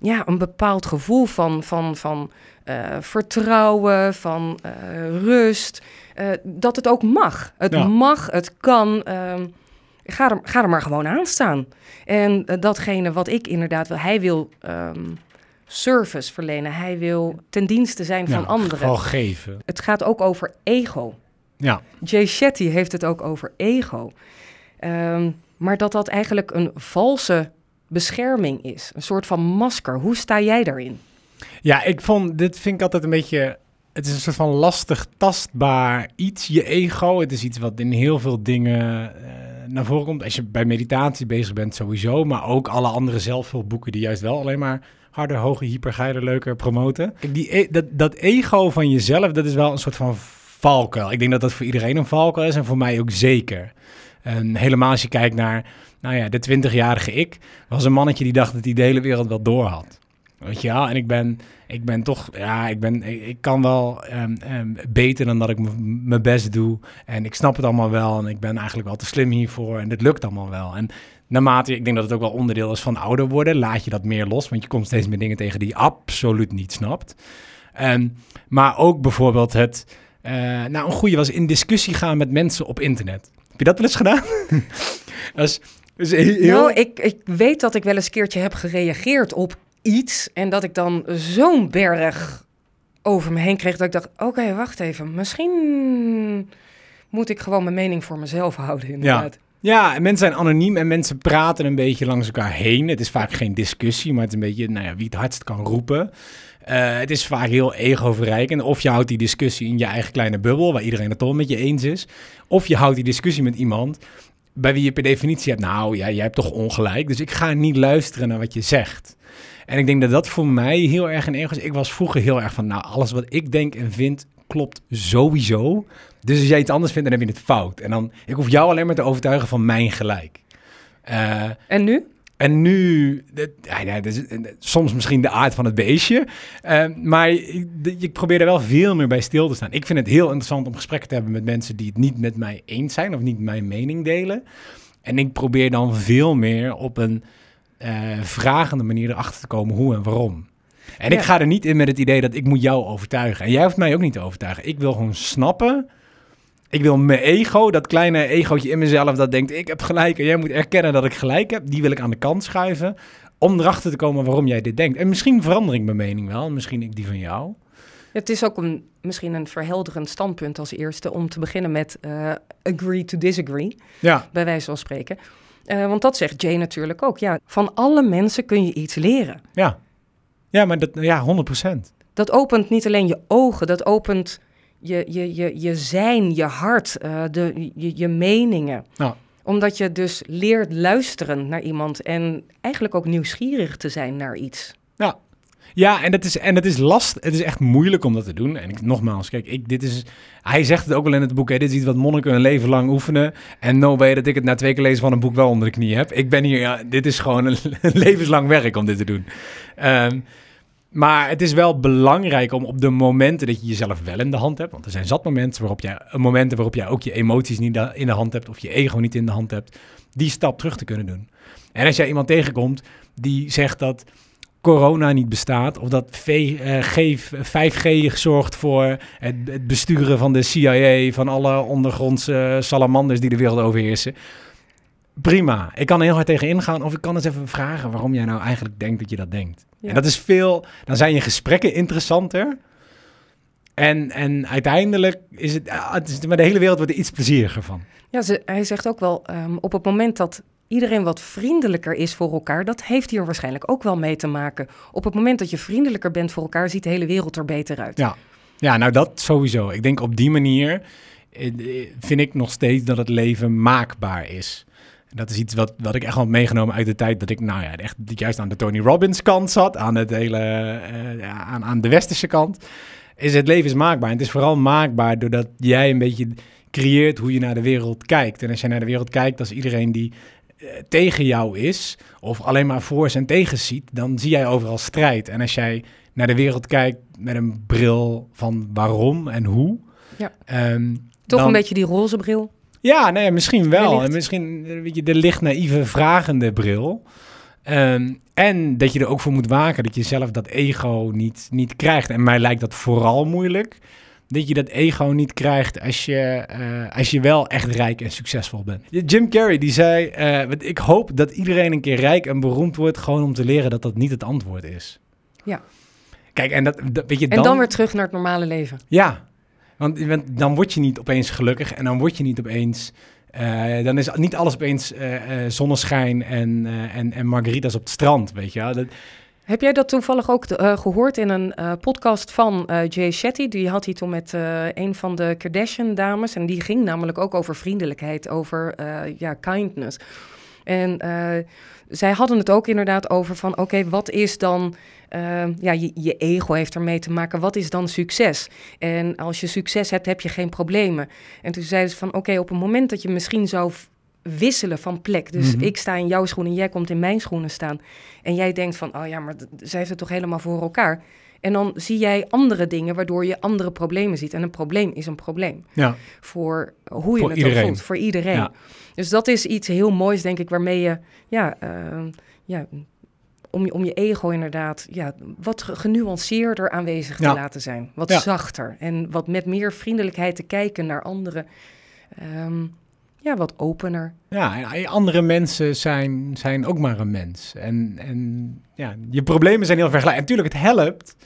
ja, een bepaald gevoel van, van, van eh, vertrouwen, van eh, rust. eh, dat het ook mag. Het Ja. mag, het kan. ehm, ga, er, ga er maar gewoon aan staan. En datgene wat ik inderdaad wil, hij wil ehm, service verlenen. Hij wil ten dienste zijn van Ja, anderen. Gewoon geven. Het gaat ook over ego. Ja. Jay Shetty heeft het ook over ego. Ehm, maar dat dat eigenlijk een valse bescherming is. Een soort van masker. Hoe sta jij daarin? Ja, ik vond, dit vind ik altijd een beetje... Het is een soort van lastig tastbaar iets, je ego. Het is iets wat in heel veel dingen eh, naar voren komt. Als je bij meditatie bezig bent sowieso, maar ook alle andere zelfhulpboeken die juist wel alleen maar harder, hoger, hyper, geiler, leuker promoten. E- dat, dat ego van jezelf, dat is wel een soort van valkuil. Ik denk dat dat voor iedereen een valkuil is en voor mij ook zeker. En helemaal als je kijkt naar, nou ja, de 20-jarige ik, was een mannetje die dacht dat hij de hele wereld wel door had. Weet je wel? En ik ben, ik ben toch, ja, ik, ben, ik, kan wel ehm, ehm, beter dan dat ik mijn best doe. En ik snap het allemaal wel. En ik ben eigenlijk wel te slim hiervoor. En dit lukt allemaal wel. En naarmate, ik denk dat het ook wel onderdeel is van ouder worden, laat je dat meer los. Want je komt steeds meer dingen tegen die je absoluut niet snapt. Ehm, maar ook bijvoorbeeld het, eh, nou een goede was in discussie gaan met mensen op internet. Heb je dat wel eens gedaan? dat is, dat is heel... Nou, ik, ik weet dat ik wel eens een keertje heb gereageerd op iets. En dat ik dan zo'n berg over me heen kreeg. Dat ik dacht, oké, wacht even. Misschien moet ik gewoon mijn mening voor mezelf houden, inderdaad. Ja, en mensen zijn anoniem en mensen praten een beetje langs elkaar heen. Het is vaak geen discussie, maar het is een beetje nou ja, wie het hardst kan roepen. Eh, het is vaak heel egoverrijkend. Of je houdt die discussie in je eigen kleine bubbel, waar iedereen het toch met je eens is. Of je houdt die discussie met iemand bij wie je per definitie hebt, nou ja, jij hebt toch ongelijk. Dus ik ga niet luisteren naar wat je zegt. En ik denk dat dat voor mij heel erg een ego is. Ik was vroeger heel erg van, nou, alles wat ik denk en vind, klopt sowieso. Dus als jij iets anders vindt, dan heb je het fout. En dan, ik hoef jou alleen maar te overtuigen van mijn gelijk. Uh, en nu? En nu, ja, ja, is soms misschien de aard van het beestje. Uh, maar ik, ik, probeer er wel veel meer bij stil te staan. Ik vind het heel interessant om gesprekken te hebben met mensen die het niet met mij eens zijn of niet mijn mening delen. En ik probeer dan veel meer op een uh, vragende manier erachter te komen hoe en waarom. En ik ga er niet in met het idee dat ik moet jou overtuigen. En jij hoeft mij ook niet te overtuigen. Ik wil gewoon snappen ik wil mijn ego, dat kleine egootje in mezelf dat denkt ik heb gelijk en jij moet erkennen dat ik gelijk heb, die wil ik aan de kant schuiven om erachter te komen waarom jij dit denkt. En misschien verander ik mijn mening wel, misschien ik die van jou. het is ook een, misschien een verhelderend standpunt als eerste om te beginnen met uh, agree to disagree, ja. bij wijze van spreken. Uh, want dat zegt Jay natuurlijk ook. Ja, van alle mensen kun je iets leren. Ja, ja maar dat, ja, 100%. Dat opent niet alleen je ogen, dat opent je, je, je, je zijn, je hart, uh, de, je, je meningen. Omdat je dus leert luisteren naar iemand en eigenlijk ook nieuwsgierig te zijn naar iets. Ja, ja, en het is, en het is last. Het is echt moeilijk om dat te doen. En ik, nogmaals, kijk, dit is. Hij zegt het ook wel in het boek. Hè, dit is iets wat monniken een leven lang oefenen. En no way dat ik het na twee keer lezen van een boek wel onder de knie heb. Ik ben hier. Ja, dit is gewoon een, levenslang werk om dit te doen. Um, maar het is wel belangrijk om op de momenten dat je jezelf wel in de hand hebt. Want er zijn zat momenten waarop jij, momenten waarop jij ook je emoties niet in de hand hebt. Of je ego niet in de hand hebt. Die stap terug te kunnen doen. En als jij iemand tegenkomt die zegt dat corona niet bestaat. Of dat v, uh, G, 5G zorgt voor het, het, besturen van de CIA. Van alle ondergrondse salamanders die de wereld overheersen. Prima. Ik kan er heel hard tegen ingaan. Of ik kan eens even vragen waarom jij nou eigenlijk denkt dat je dat denkt. En dat is veel, dan zijn je gesprekken interessanter. En, en uiteindelijk is het, het is, maar de hele wereld wordt er iets plezieriger van. Ja, ze, hij zegt ook wel, um, op het moment dat iedereen wat vriendelijker is voor elkaar, dat heeft hier waarschijnlijk ook wel mee te maken. Op het moment dat je vriendelijker bent voor elkaar, ziet de hele wereld er beter uit. Ja, ja nou dat sowieso. Ik denk op die manier eh, vind ik nog steeds dat het leven maakbaar is dat is iets wat, wat ik echt wel meegenomen uit de tijd dat ik nou ja, echt juist aan de Tony Robbins kant zat, aan, het hele, ja, aan, aan de westerse kant. Is het leven is maakbaar. En het is vooral maakbaar doordat jij een beetje creëert hoe je naar de wereld kijkt. En als jij naar de wereld kijkt als iedereen die tegen jou is, of alleen maar voor en tegen ziet, dan zie jij overal strijd. En als jij naar de wereld kijkt met een bril van waarom en hoe. Ja. Um, Toch een beetje die roze bril. Ja, nee, misschien wel. En misschien weet je, de licht naïeve vragende bril. Ehm, en dat je er ook voor moet waken dat je zelf dat ego niet, niet krijgt. En mij lijkt dat vooral moeilijk. Dat je dat ego niet krijgt als je, eh, als je wel echt rijk en succesvol bent. Jim Carrey die zei, uh, ik hoop dat iedereen een keer rijk en beroemd wordt... gewoon om te leren dat dat niet het antwoord is. Ja. Kijk, en dat, weet je dan... En dan weer terug naar het normale leven. Ja, want, dan word je niet opeens gelukkig en dan word je niet opeens... Uh, dan is niet alles opeens uh, uh, zonneschijn en, en, en margaritas op het strand, weet je wel. Dat... Heb jij dat toevallig ook gehoord in een podcast van Jay Shetty? Die had hij toen met een van de Kardashian-dames. En die ging namelijk ook over vriendelijkheid, over ja, kindness. En zij hadden het ook inderdaad over van... oké, wat is dan ja, je, je, ego heeft ermee te maken. Wat is dan succes? En als je succes hebt, heb je geen problemen. En toen zeiden ze van, oké, op het moment dat je misschien zou wisselen van plek. Dus mhm. ik sta in jouw schoenen en jij komt in mijn schoenen staan. En jij denkt van, oh ja, maar zij heeft het toch helemaal voor elkaar. En dan zie jij andere dingen waardoor je andere problemen ziet. En een probleem is een probleem. Ja. Voor hoe je voor het iedereen. voelt, voor iedereen. Ja. Dus dat is iets heel moois, denk ik, waarmee je ja, uh, ja, om je, om je ego inderdaad ja, wat genuanceerder aanwezig te laten zijn. Wat zachter en wat met meer vriendelijkheid te kijken naar anderen. Ehm, ja, wat opener. Ja, en andere mensen zijn, zijn ook maar een mens. En, en ja, je problemen zijn heel vergelijkbaar. Natuurlijk, het helpt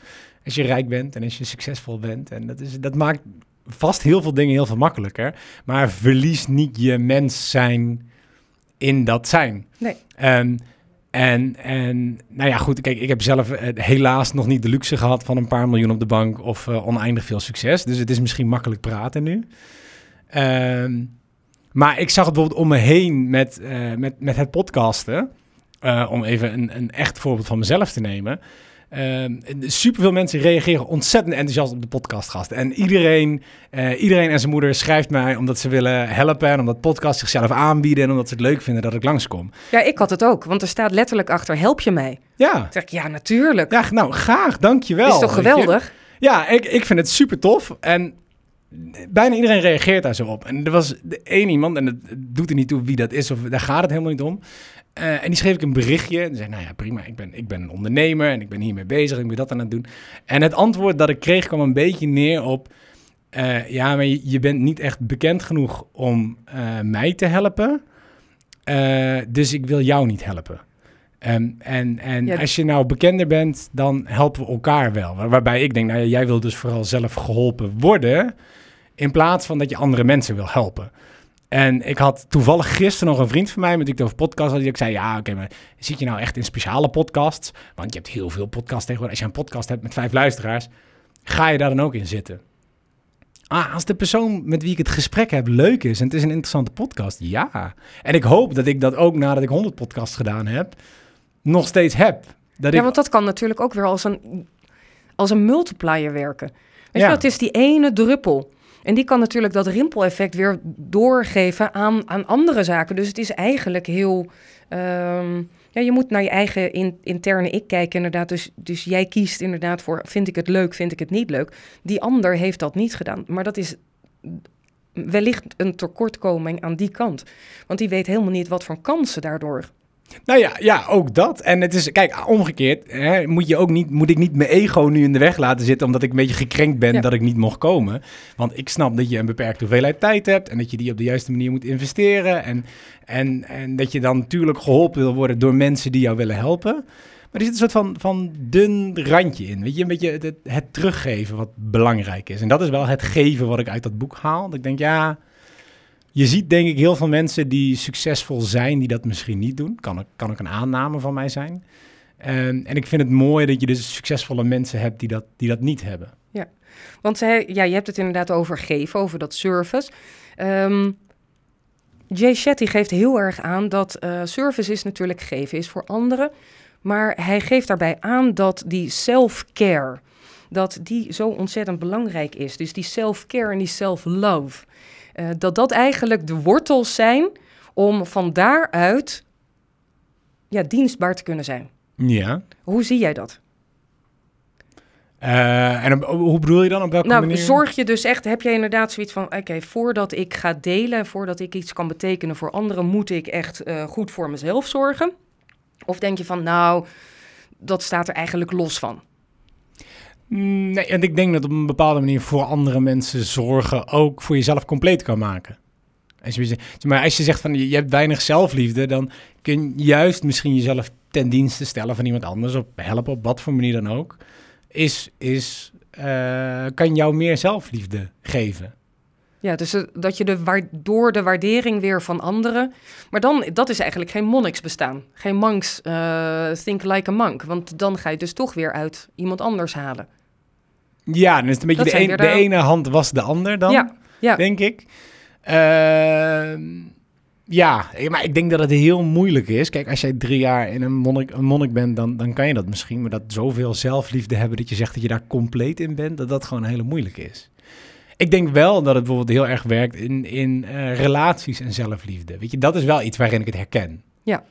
als je rijk bent en als je succesvol bent. En dat, is, dat maakt vast heel veel dingen heel veel makkelijker. Maar verlies niet je mens zijn in dat zijn. Nee. Um, En, en nou ja, goed, kijk, ik heb zelf eh, helaas nog niet de luxe gehad van een paar miljoen op de bank of eh, oneindig veel succes. Dus het is misschien makkelijk praten nu. Ehm, maar ik zag het bijvoorbeeld om me heen met, eh, met, met het podcasten. Eh, om even een, een echt voorbeeld van mezelf te nemen. Super superveel mensen reageren ontzettend enthousiast op de podcastgasten. En iedereen, eh, iedereen en zijn moeder schrijft mij omdat ze willen helpen. En omdat podcasts zichzelf aanbieden. En omdat ze het leuk vinden dat ik langskom. Ja, ik had het ook. Want er staat letterlijk achter, help je mij? Ja. Dan zeg ik, ja, natuurlijk. Ja, nou, graag. Dankjewel. Is toch geweldig? Ja, ik, ik vind het super tof. En bijna iedereen reageert daar zo op. En er was één iemand, en het doet er niet toe wie dat is, of daar gaat het helemaal niet om. Uh, en die schreef ik een berichtje. En zei, nou ja, prima, ik ben, ik ben een ondernemer en ik ben hiermee bezig. Ik ben dat aan het doen. En het antwoord dat ik kreeg kwam een beetje neer op... Uh, ja, maar je, je, bent niet echt bekend genoeg om uh, mij te helpen. dus ik wil jou niet helpen. Um, en en ja, als je nou bekender bent, dan helpen we elkaar wel. waarbij ik denk, nou ja, jij wil dus vooral zelf geholpen worden... in plaats van dat je andere mensen wil helpen. En ik had toevallig gisteren nog een vriend van mij met wie ik over podcast had. Die ik zei, ja, oké, maar zit je nou echt in speciale podcasts? Want je hebt heel veel podcasts tegenwoordig. Als je een podcast hebt met vijf luisteraars, ga je daar dan ook in zitten? Ah, als de persoon met wie ik het gesprek heb leuk is en het is een interessante podcast, ja. En ik hoop dat ik dat ook nadat ik 100 podcasts gedaan heb, nog steeds heb. Dat ja, want dat kan natuurlijk ook weer als een, als een multiplier werken. Weet ja. je, het is die ene druppel. En die kan natuurlijk dat rimpeleffect weer doorgeven aan, aan andere zaken. Dus het is eigenlijk heel. Um, ja, je moet naar je eigen in, interne ik kijken, inderdaad. Dus, dus jij kiest inderdaad voor: vind ik het leuk, vind ik het niet leuk. Die ander heeft dat niet gedaan. Maar dat is wellicht een tekortkoming aan die kant. Want die weet helemaal niet wat voor kansen daardoor nou ja, ja, ook dat. En het is, kijk, omgekeerd hè, moet, je ook niet, moet ik niet mijn ego nu in de weg laten zitten omdat ik een beetje gekrenkt ben dat ik niet mocht komen. Want ik snap dat je een beperkte hoeveelheid tijd hebt en dat je die op de juiste manier moet investeren. En, en, en dat je dan natuurlijk geholpen wil worden door mensen die jou willen helpen. Maar er zit een soort van, van dun randje in. Weet je, een beetje het, het teruggeven wat belangrijk is. En dat is wel het geven wat ik uit dat boek haal. Dat ik denk, ja, je ziet denk ik heel veel mensen die succesvol zijn, die dat misschien niet doen. Kan, kan ook een aanname van mij zijn. En, en ik vind het mooi dat je dus succesvolle mensen hebt die dat, die dat niet hebben. Ja, want ja, je hebt het inderdaad over geven, over dat service. Um, Jay Shetty geeft heel erg aan dat uh, service is natuurlijk geven is voor anderen. Maar hij geeft daarbij aan dat die self-care, dat die zo ontzettend belangrijk is. Dus die self-care en die self-love. Uh, dat dat eigenlijk de wortels zijn om van daaruit ja, dienstbaar te kunnen zijn. Ja. Hoe zie jij dat? Uh, en hoe bedoel je dan? Op welke nou, manier? Zorg je dus echt, heb je inderdaad zoiets van: oké, voordat ik ga delen, voordat ik iets kan betekenen voor anderen, moet ik echt uh, goed voor mezelf zorgen? Of denk je van: nou, dat staat er eigenlijk los van? Mm, nee, en ik denk dat op een bepaalde manier voor andere mensen zorgen ook voor jezelf compleet kan maken. Maar als je zegt van je hebt weinig zelfliefde, dan kun je juist misschien jezelf ten dienste stellen van iemand anders of helpen op wat voor manier dan ook. Is, is, uh, kan jou meer zelfliefde geven. Ja, dus uh, dat je de door de waardering weer van anderen. Maar dan, dat is eigenlijk geen monniksbestaan. Geen monks uh, think like a monk. Want dan ga je dus toch weer uit iemand anders halen. Ja, dan is het een beetje de, de, ene hand was de ander dan, ja, ja. denk ik. Uh, ja, maar ik denk dat het heel moeilijk is. Kijk, als jij drie jaar in een monnik, een monnik bent, dan, dan kan je dat misschien. Maar dat zoveel zelfliefde hebben dat je zegt dat je daar compleet in bent, dat dat gewoon heel moeilijk is. Ik denk wel dat het bijvoorbeeld heel erg werkt in, in uh, relaties en zelfliefde. Weet je, dat is wel iets waarin ik het herken. Ja.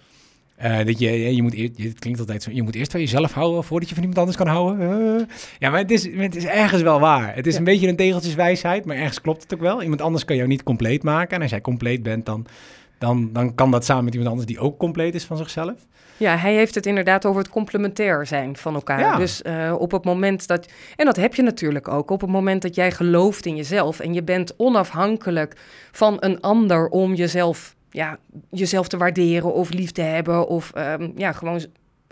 Uh, dat je, je moet eerst, het klinkt altijd zo, je moet eerst van jezelf houden voordat je van iemand anders kan houden. Uh. Ja, maar het is, het is ergens wel waar. Het is een beetje een tegeltjeswijsheid, maar ergens klopt het ook wel. Iemand anders kan jou niet compleet maken. En als jij compleet bent, dan, dan, dan kan dat samen met iemand anders die ook compleet is van zichzelf. Ja, hij heeft het inderdaad over het complementair zijn van elkaar. Ja. Dus uh, op het moment dat. En dat heb je natuurlijk ook. Op het moment dat jij gelooft in jezelf en je bent onafhankelijk van een ander om jezelf ja, jezelf te waarderen of lief te hebben of um, ja, gewoon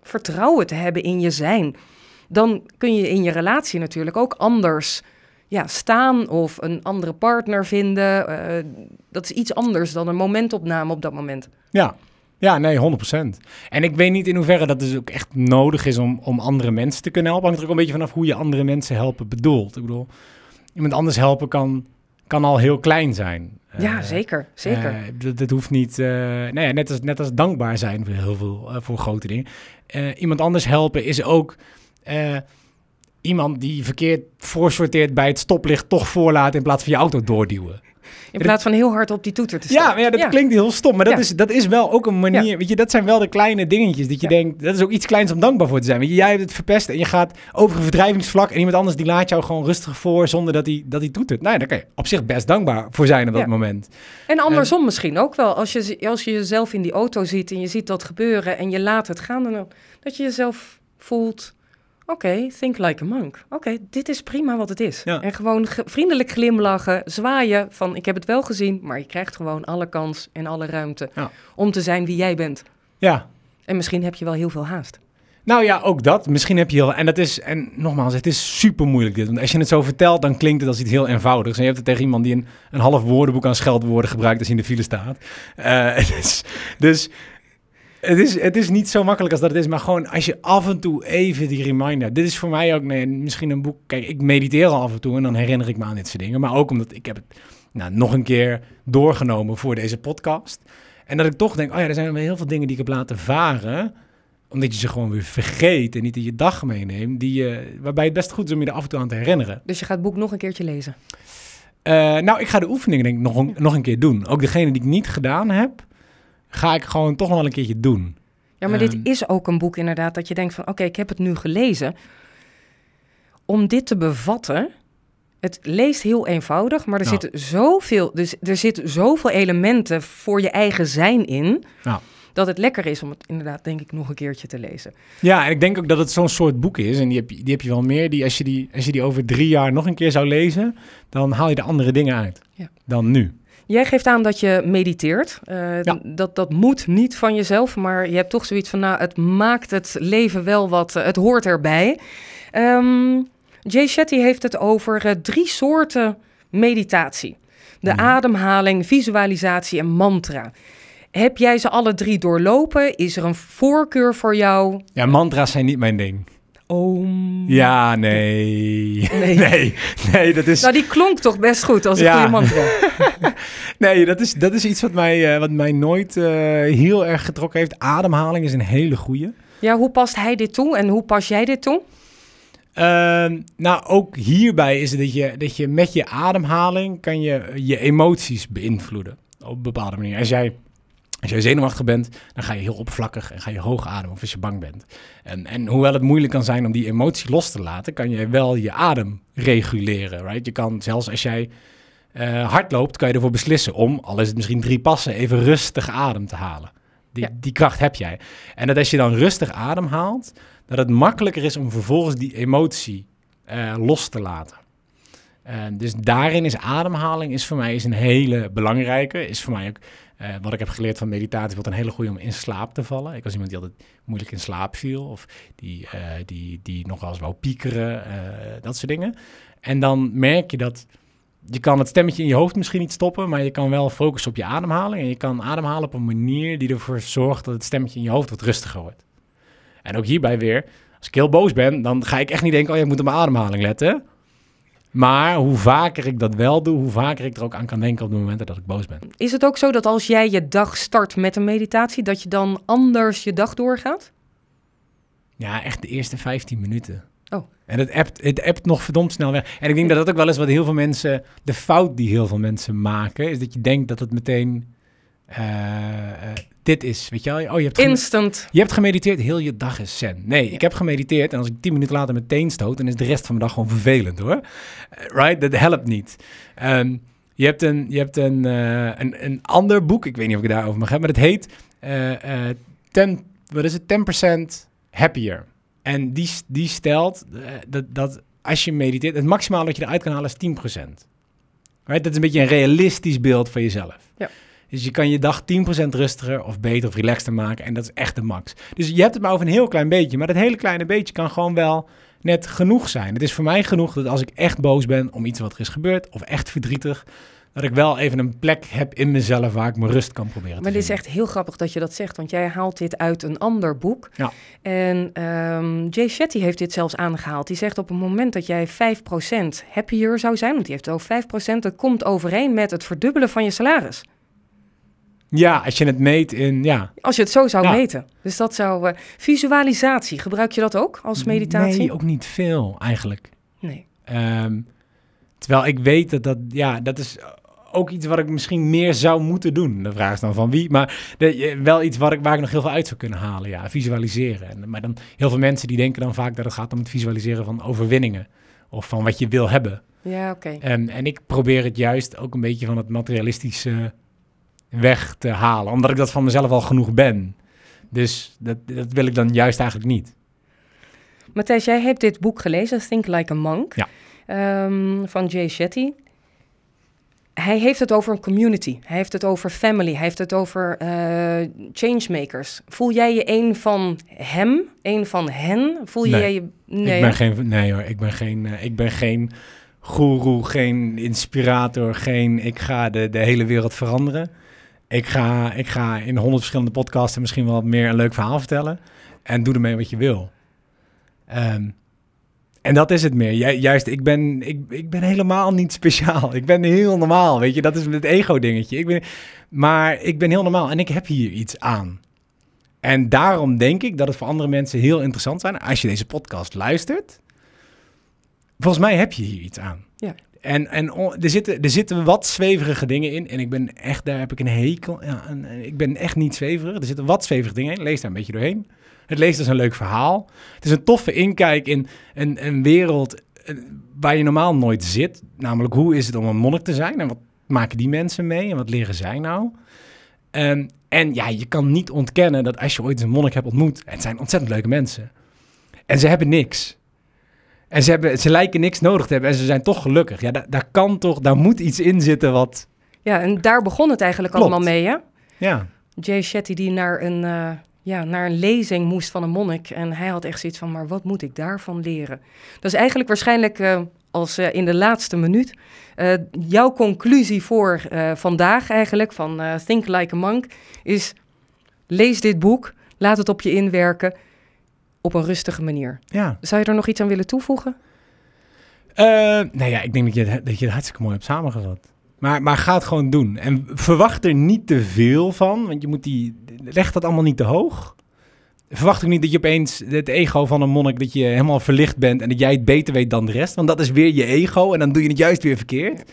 vertrouwen te hebben in je zijn. Dan kun je in je relatie natuurlijk ook anders ja, staan of een andere partner vinden. Uh, dat is iets anders dan een momentopname op dat moment. Ja, Ja, nee, 100%. En ik weet niet in hoeverre dat dus ook echt nodig is om, om andere mensen te kunnen helpen. Hangt er ook een beetje vanaf hoe je andere mensen helpen bedoelt. Ik bedoel, iemand anders helpen kan, kan al heel klein zijn. Ja, Eh, zeker. Zeker. eh, dat, dat hoeft niet, eh nou ja, net, als, net als dankbaar zijn voor heel veel, voor grote dingen. Iemand anders helpen is ook iemand die verkeerd voorsorteert bij het stoplicht toch voorlaat in plaats van je auto doorduwen. In plaats van heel hard op die toeter te staan. Ja, maar ja, dat klinkt heel stom, maar dat, Ja. is, dat is wel ook een manier. Weet je, dat zijn wel de kleine dingetjes dat je denkt, dat is ook iets kleins om dankbaar voor te zijn. Weet je, jij hebt het verpest en je gaat over een verdrijvingsvlak en iemand anders die laat jou gewoon rustig voor zonder dat hij dat hij toetert. Nou ja, daar kan je op zich best dankbaar voor zijn op dat Ja. moment. En andersom misschien ook wel. Als je, als je jezelf in die auto ziet en je ziet dat gebeuren en je laat het gaan, dan, dat je jezelf voelt. Oké, think like a monk. Oké, dit is prima wat het is. Ja. En gewoon ge- vriendelijk glimlachen, zwaaien van ik heb het wel gezien, maar je krijgt gewoon alle kans en alle ruimte Ja. om te zijn wie jij bent. Ja, En misschien heb je wel heel veel haast. Nou ja, ook dat. Misschien heb je heel... En dat is... En nogmaals, het is super moeilijk dit. Want als je het zo vertelt, dan klinkt het als iets heel eenvoudigs. En je hebt het tegen iemand die een, een half woordenboek aan scheldwoorden gebruikt als hij in de file staat. Eh, is, dus het is, het is niet zo makkelijk als dat het is. Maar gewoon als je af en toe even die reminder... Dit is voor mij ook nee, misschien een boek... Kijk, ik mediteer al af en toe en dan herinner ik me aan dit soort dingen. Maar ook omdat ik heb het nou, nog een keer doorgenomen voor deze podcast. En dat ik toch denk, oh ja, er zijn wel heel veel dingen die ik heb laten varen omdat je ze gewoon weer vergeet en niet in je dag meeneemt, die, je waarbij het best goed is om je er af en toe aan te herinneren. Dus je gaat het boek nog een keertje lezen. Eh, nou, ik ga de oefeningen denk ik nog een, nog een keer doen. Ook degene die ik niet gedaan heb, ga ik gewoon toch nog wel een keertje doen. Ja, maar dit Ehm. is ook een boek inderdaad dat je denkt van... oké, ik heb het nu gelezen. Om dit te bevatten... Het leest heel eenvoudig, maar er Ja. zitten zoveel, dus er zitten zoveel elementen voor je eigen zijn in, Ja. dat het lekker is om het inderdaad, denk ik, nog een keertje te lezen. Ja, en ik denk ook dat het zo'n soort boek is. En die heb, je, die heb je wel meer. Die als, je die, als je die over drie jaar nog een keer zou lezen, dan haal je er andere dingen uit Ja. dan nu. Jij geeft aan dat je mediteert. Eh, Ja. dat, dat moet niet van jezelf, maar je hebt toch zoiets van, nou, het maakt het leven wel wat, eh, het hoort erbij. Ehm, Jay Shetty heeft het over eh, drie soorten meditatie. De Mhm. ademhaling, visualisatie en mantra. Heb jij ze alle drie doorlopen? Is er een voorkeur voor jou? Ja, mantra's zijn niet mijn ding. Ja, nee. Nee. Nee, nee, dat is... Nou, die klonk toch best goed als een Ja. goede mantra. Nee, dat is, dat is iets wat mij, eh, wat mij nooit eh, heel erg getrokken heeft. Ademhaling is een hele goeie. Ja, hoe past hij dit toe en hoe pas jij dit toe? Ehm, nou, ook hierbij is het dat je, dat je met je ademhaling kan je je emoties beïnvloeden. Op een bepaalde manier. Als jij, als jij zenuwachtig bent, dan ga je heel oppervlakkig en ga je hoog ademen of als je bang bent. En, en hoewel het moeilijk kan zijn om die emotie los te laten, kan je wel je adem reguleren. Right? Je kan zelfs als jij eh, hard loopt, kan je ervoor beslissen om, al is het misschien drie passen, even rustig adem te halen. Die, Ja. die kracht heb jij. En dat als je dan rustig ademhaalt, dat het makkelijker is om vervolgens die emotie eh, los te laten. Dus daarin is ademhaling is voor mij is een hele belangrijke. Is voor mij ook eh, wat ik heb geleerd van meditatie, wordt een hele goede om in slaap te vallen. Ik was iemand die altijd moeilijk in slaap viel of die, eh, die, die nog wel eens wou piekeren, eh, dat soort dingen. En dan merk je dat je kan het stemmetje in je hoofd misschien niet stoppen, maar je kan wel focussen op je ademhaling. En je kan ademhalen op een manier die ervoor zorgt dat het stemmetje in je hoofd wat rustiger wordt. En ook hierbij weer, als ik heel boos ben, dan ga ik echt niet denken, oh, je moet op mijn ademhaling letten. Maar hoe vaker ik dat wel doe, hoe vaker ik er ook aan kan denken op de momenten dat ik boos ben. Is het ook zo dat als jij je dag start met een meditatie, dat je dan anders je dag doorgaat? Ja, echt de eerste 15 minuten. Oh. En het appt, het appt nog verdomd snel weg. En ik denk dat dat ook wel is wat heel veel mensen, de fout die heel veel mensen maken, is dat je denkt dat het meteen dit is. Weet je wel? Oh, je hebt, Instant. je hebt gemediteerd, heel je dag is zen. Nee, ik heb gemediteerd en als ik 10 minuten later meteen stoot, dan is de rest van mijn dag gewoon vervelend hoor. Eh, Right? Dat helpt niet. Ehm, je hebt, een, je hebt een, eh, een, een ander boek, ik weet niet of ik het daarover mag hebben, maar het heet eh, eh, 10, wat is het? 10% Happier. En die, die stelt eh, dat, dat als je mediteert, het maximaal dat je eruit kan halen is 10%. Right? Dat is een beetje een realistisch beeld van jezelf. Ja. Dus je kan je dag 10% rustiger of beter of relaxter maken en dat is echt de max. Dus je hebt het maar over een heel klein beetje, maar dat hele kleine beetje kan gewoon wel net genoeg zijn. Het is voor mij genoeg dat als ik echt boos ben om iets wat er is gebeurd of echt verdrietig, dat ik wel even een plek heb in mezelf waar ik mijn rust kan proberen te Maar dit is echt heel grappig dat je dat zegt, want jij haalt dit uit een ander boek. Ja. En ehm, Jay Shetty heeft dit zelfs aangehaald. Die zegt op het moment dat jij 5% happier zou zijn, want die heeft het over 5%, dat komt overeen met het verdubbelen van je salaris. Ja, als je het meet in, ja. Als je het zo zou Ja. meten. Dus dat zou... eh, visualisatie, gebruik je dat ook als meditatie? Nee, ook niet veel eigenlijk. Nee. Ehm, terwijl ik weet dat dat, ja, dat is ook iets wat ik misschien meer zou moeten doen. De vraag is dan van wie, maar de, eh, wel iets waar ik, waar ik nog heel veel uit zou kunnen halen, ja, visualiseren. En, maar dan, heel veel mensen die denken dan vaak dat het gaat om het visualiseren van overwinningen. Of van wat je wil hebben. Ja, oké. Ehm, en ik probeer het juist ook een beetje van het materialistische weg te halen. Omdat ik dat van mezelf al genoeg ben. Dus dat, dat wil ik dan juist eigenlijk niet. Matthijs, jij hebt dit boek gelezen, Think Like a Monk, Ja. ehm, van Jay Shetty. Hij heeft het over een community. Hij heeft het over family. Hij heeft het over eh, changemakers. Voel jij je een van hem? Een van hen? Voel Nee. jij je... Nee, ik ben geen, nee hoor, ik ben geen, eh, ik ben geen goeroe, geen inspirator, geen ik ga de, de hele wereld veranderen. Ik ga, ik ga in honderd verschillende podcasts misschien wel meer een leuk verhaal vertellen. En doe ermee wat je wil. Ehm, en dat is het meer. Ju- juist, ik ben, ik, ik ben helemaal niet speciaal. Ik ben heel normaal, weet je. Dat is het ego-dingetje. Ik ben, maar ik ben heel normaal en ik heb hier iets aan. En daarom denk ik dat het voor andere mensen heel interessant zijn. Als je deze podcast luistert, volgens mij heb je hier iets aan. Ja. En, en er, zitten, er zitten wat zweverige dingen in. En ik ben echt, daar heb ik een hekel. Ja, een- ik ben echt niet zweverig. Er zitten wat zweverige dingen in. Lees daar een beetje doorheen. Het leest als een leuk verhaal. Het is een toffe inkijk in een, een wereld waar je normaal nooit zit. Namelijk, hoe is het om een monnik te zijn? En wat maken die mensen mee? En wat leren zij nou? Ehm, en ja, je kan niet ontkennen dat als je ooit een monnik hebt ontmoet... Het zijn ontzettend leuke mensen. En ze hebben niks. En ze, hebben, ze lijken niks nodig te hebben en ze zijn toch gelukkig. Ja, daar, daar kan toch, daar moet iets in zitten wat... Ja, en daar begon het eigenlijk Klopt. allemaal mee, hè? Ja, Jay Shetty die naar een, eh, ja, naar een lezing moest van een monnik. En hij had echt zoiets van, maar wat moet ik daarvan leren? Dat is eigenlijk waarschijnlijk eh, als eh, in de laatste minuut jouw conclusie voor vandaag eigenlijk van Think Like a Monk is lees dit boek, laat het op je inwerken op een rustige manier. ja. Zou je er nog iets aan willen toevoegen? Eh, nou ja, ik denk dat je, het, dat je het hartstikke mooi hebt samengevat. Maar, maar ga het gewoon doen. En verwacht er niet te veel van, want je moet die... Leg dat allemaal niet te hoog. Verwacht ook niet dat je opeens het ego van een monnik... dat je helemaal verlicht bent en dat jij het beter weet dan de rest. Want dat is weer je ego en dan doe je het juist weer verkeerd.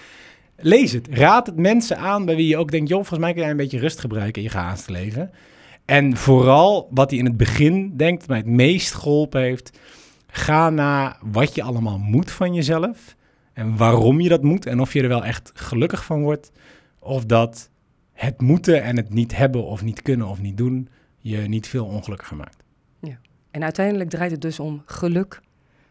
Lees het. Raad het mensen aan bij wie je ook denkt... joh, volgens mij kun jij een beetje rust gebruiken in je gehaaste leven. En vooral wat hij in het begin denkt... mij het meest geholpen heeft... Ga naar wat je allemaal moet van jezelf en waarom je dat moet en of je er wel echt gelukkig van wordt of dat het moeten en het niet hebben of niet kunnen of niet doen je niet veel ongelukkiger maakt. En uiteindelijk draait het dus om geluk,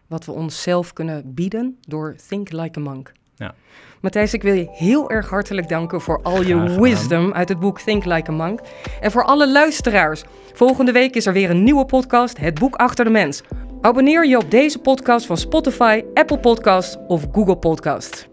wat we onszelf kunnen bieden door Think Like a Monk. Ja. Matthijs, ik wil je heel erg hartelijk danken voor al je wisdom uit het boek Think Like a Monk. En voor alle luisteraars, volgende week is er weer een nieuwe podcast, Het Boek Achter de Mens. Abonneer je op deze podcast van Spotify, Apple Podcasts of Google Podcasts.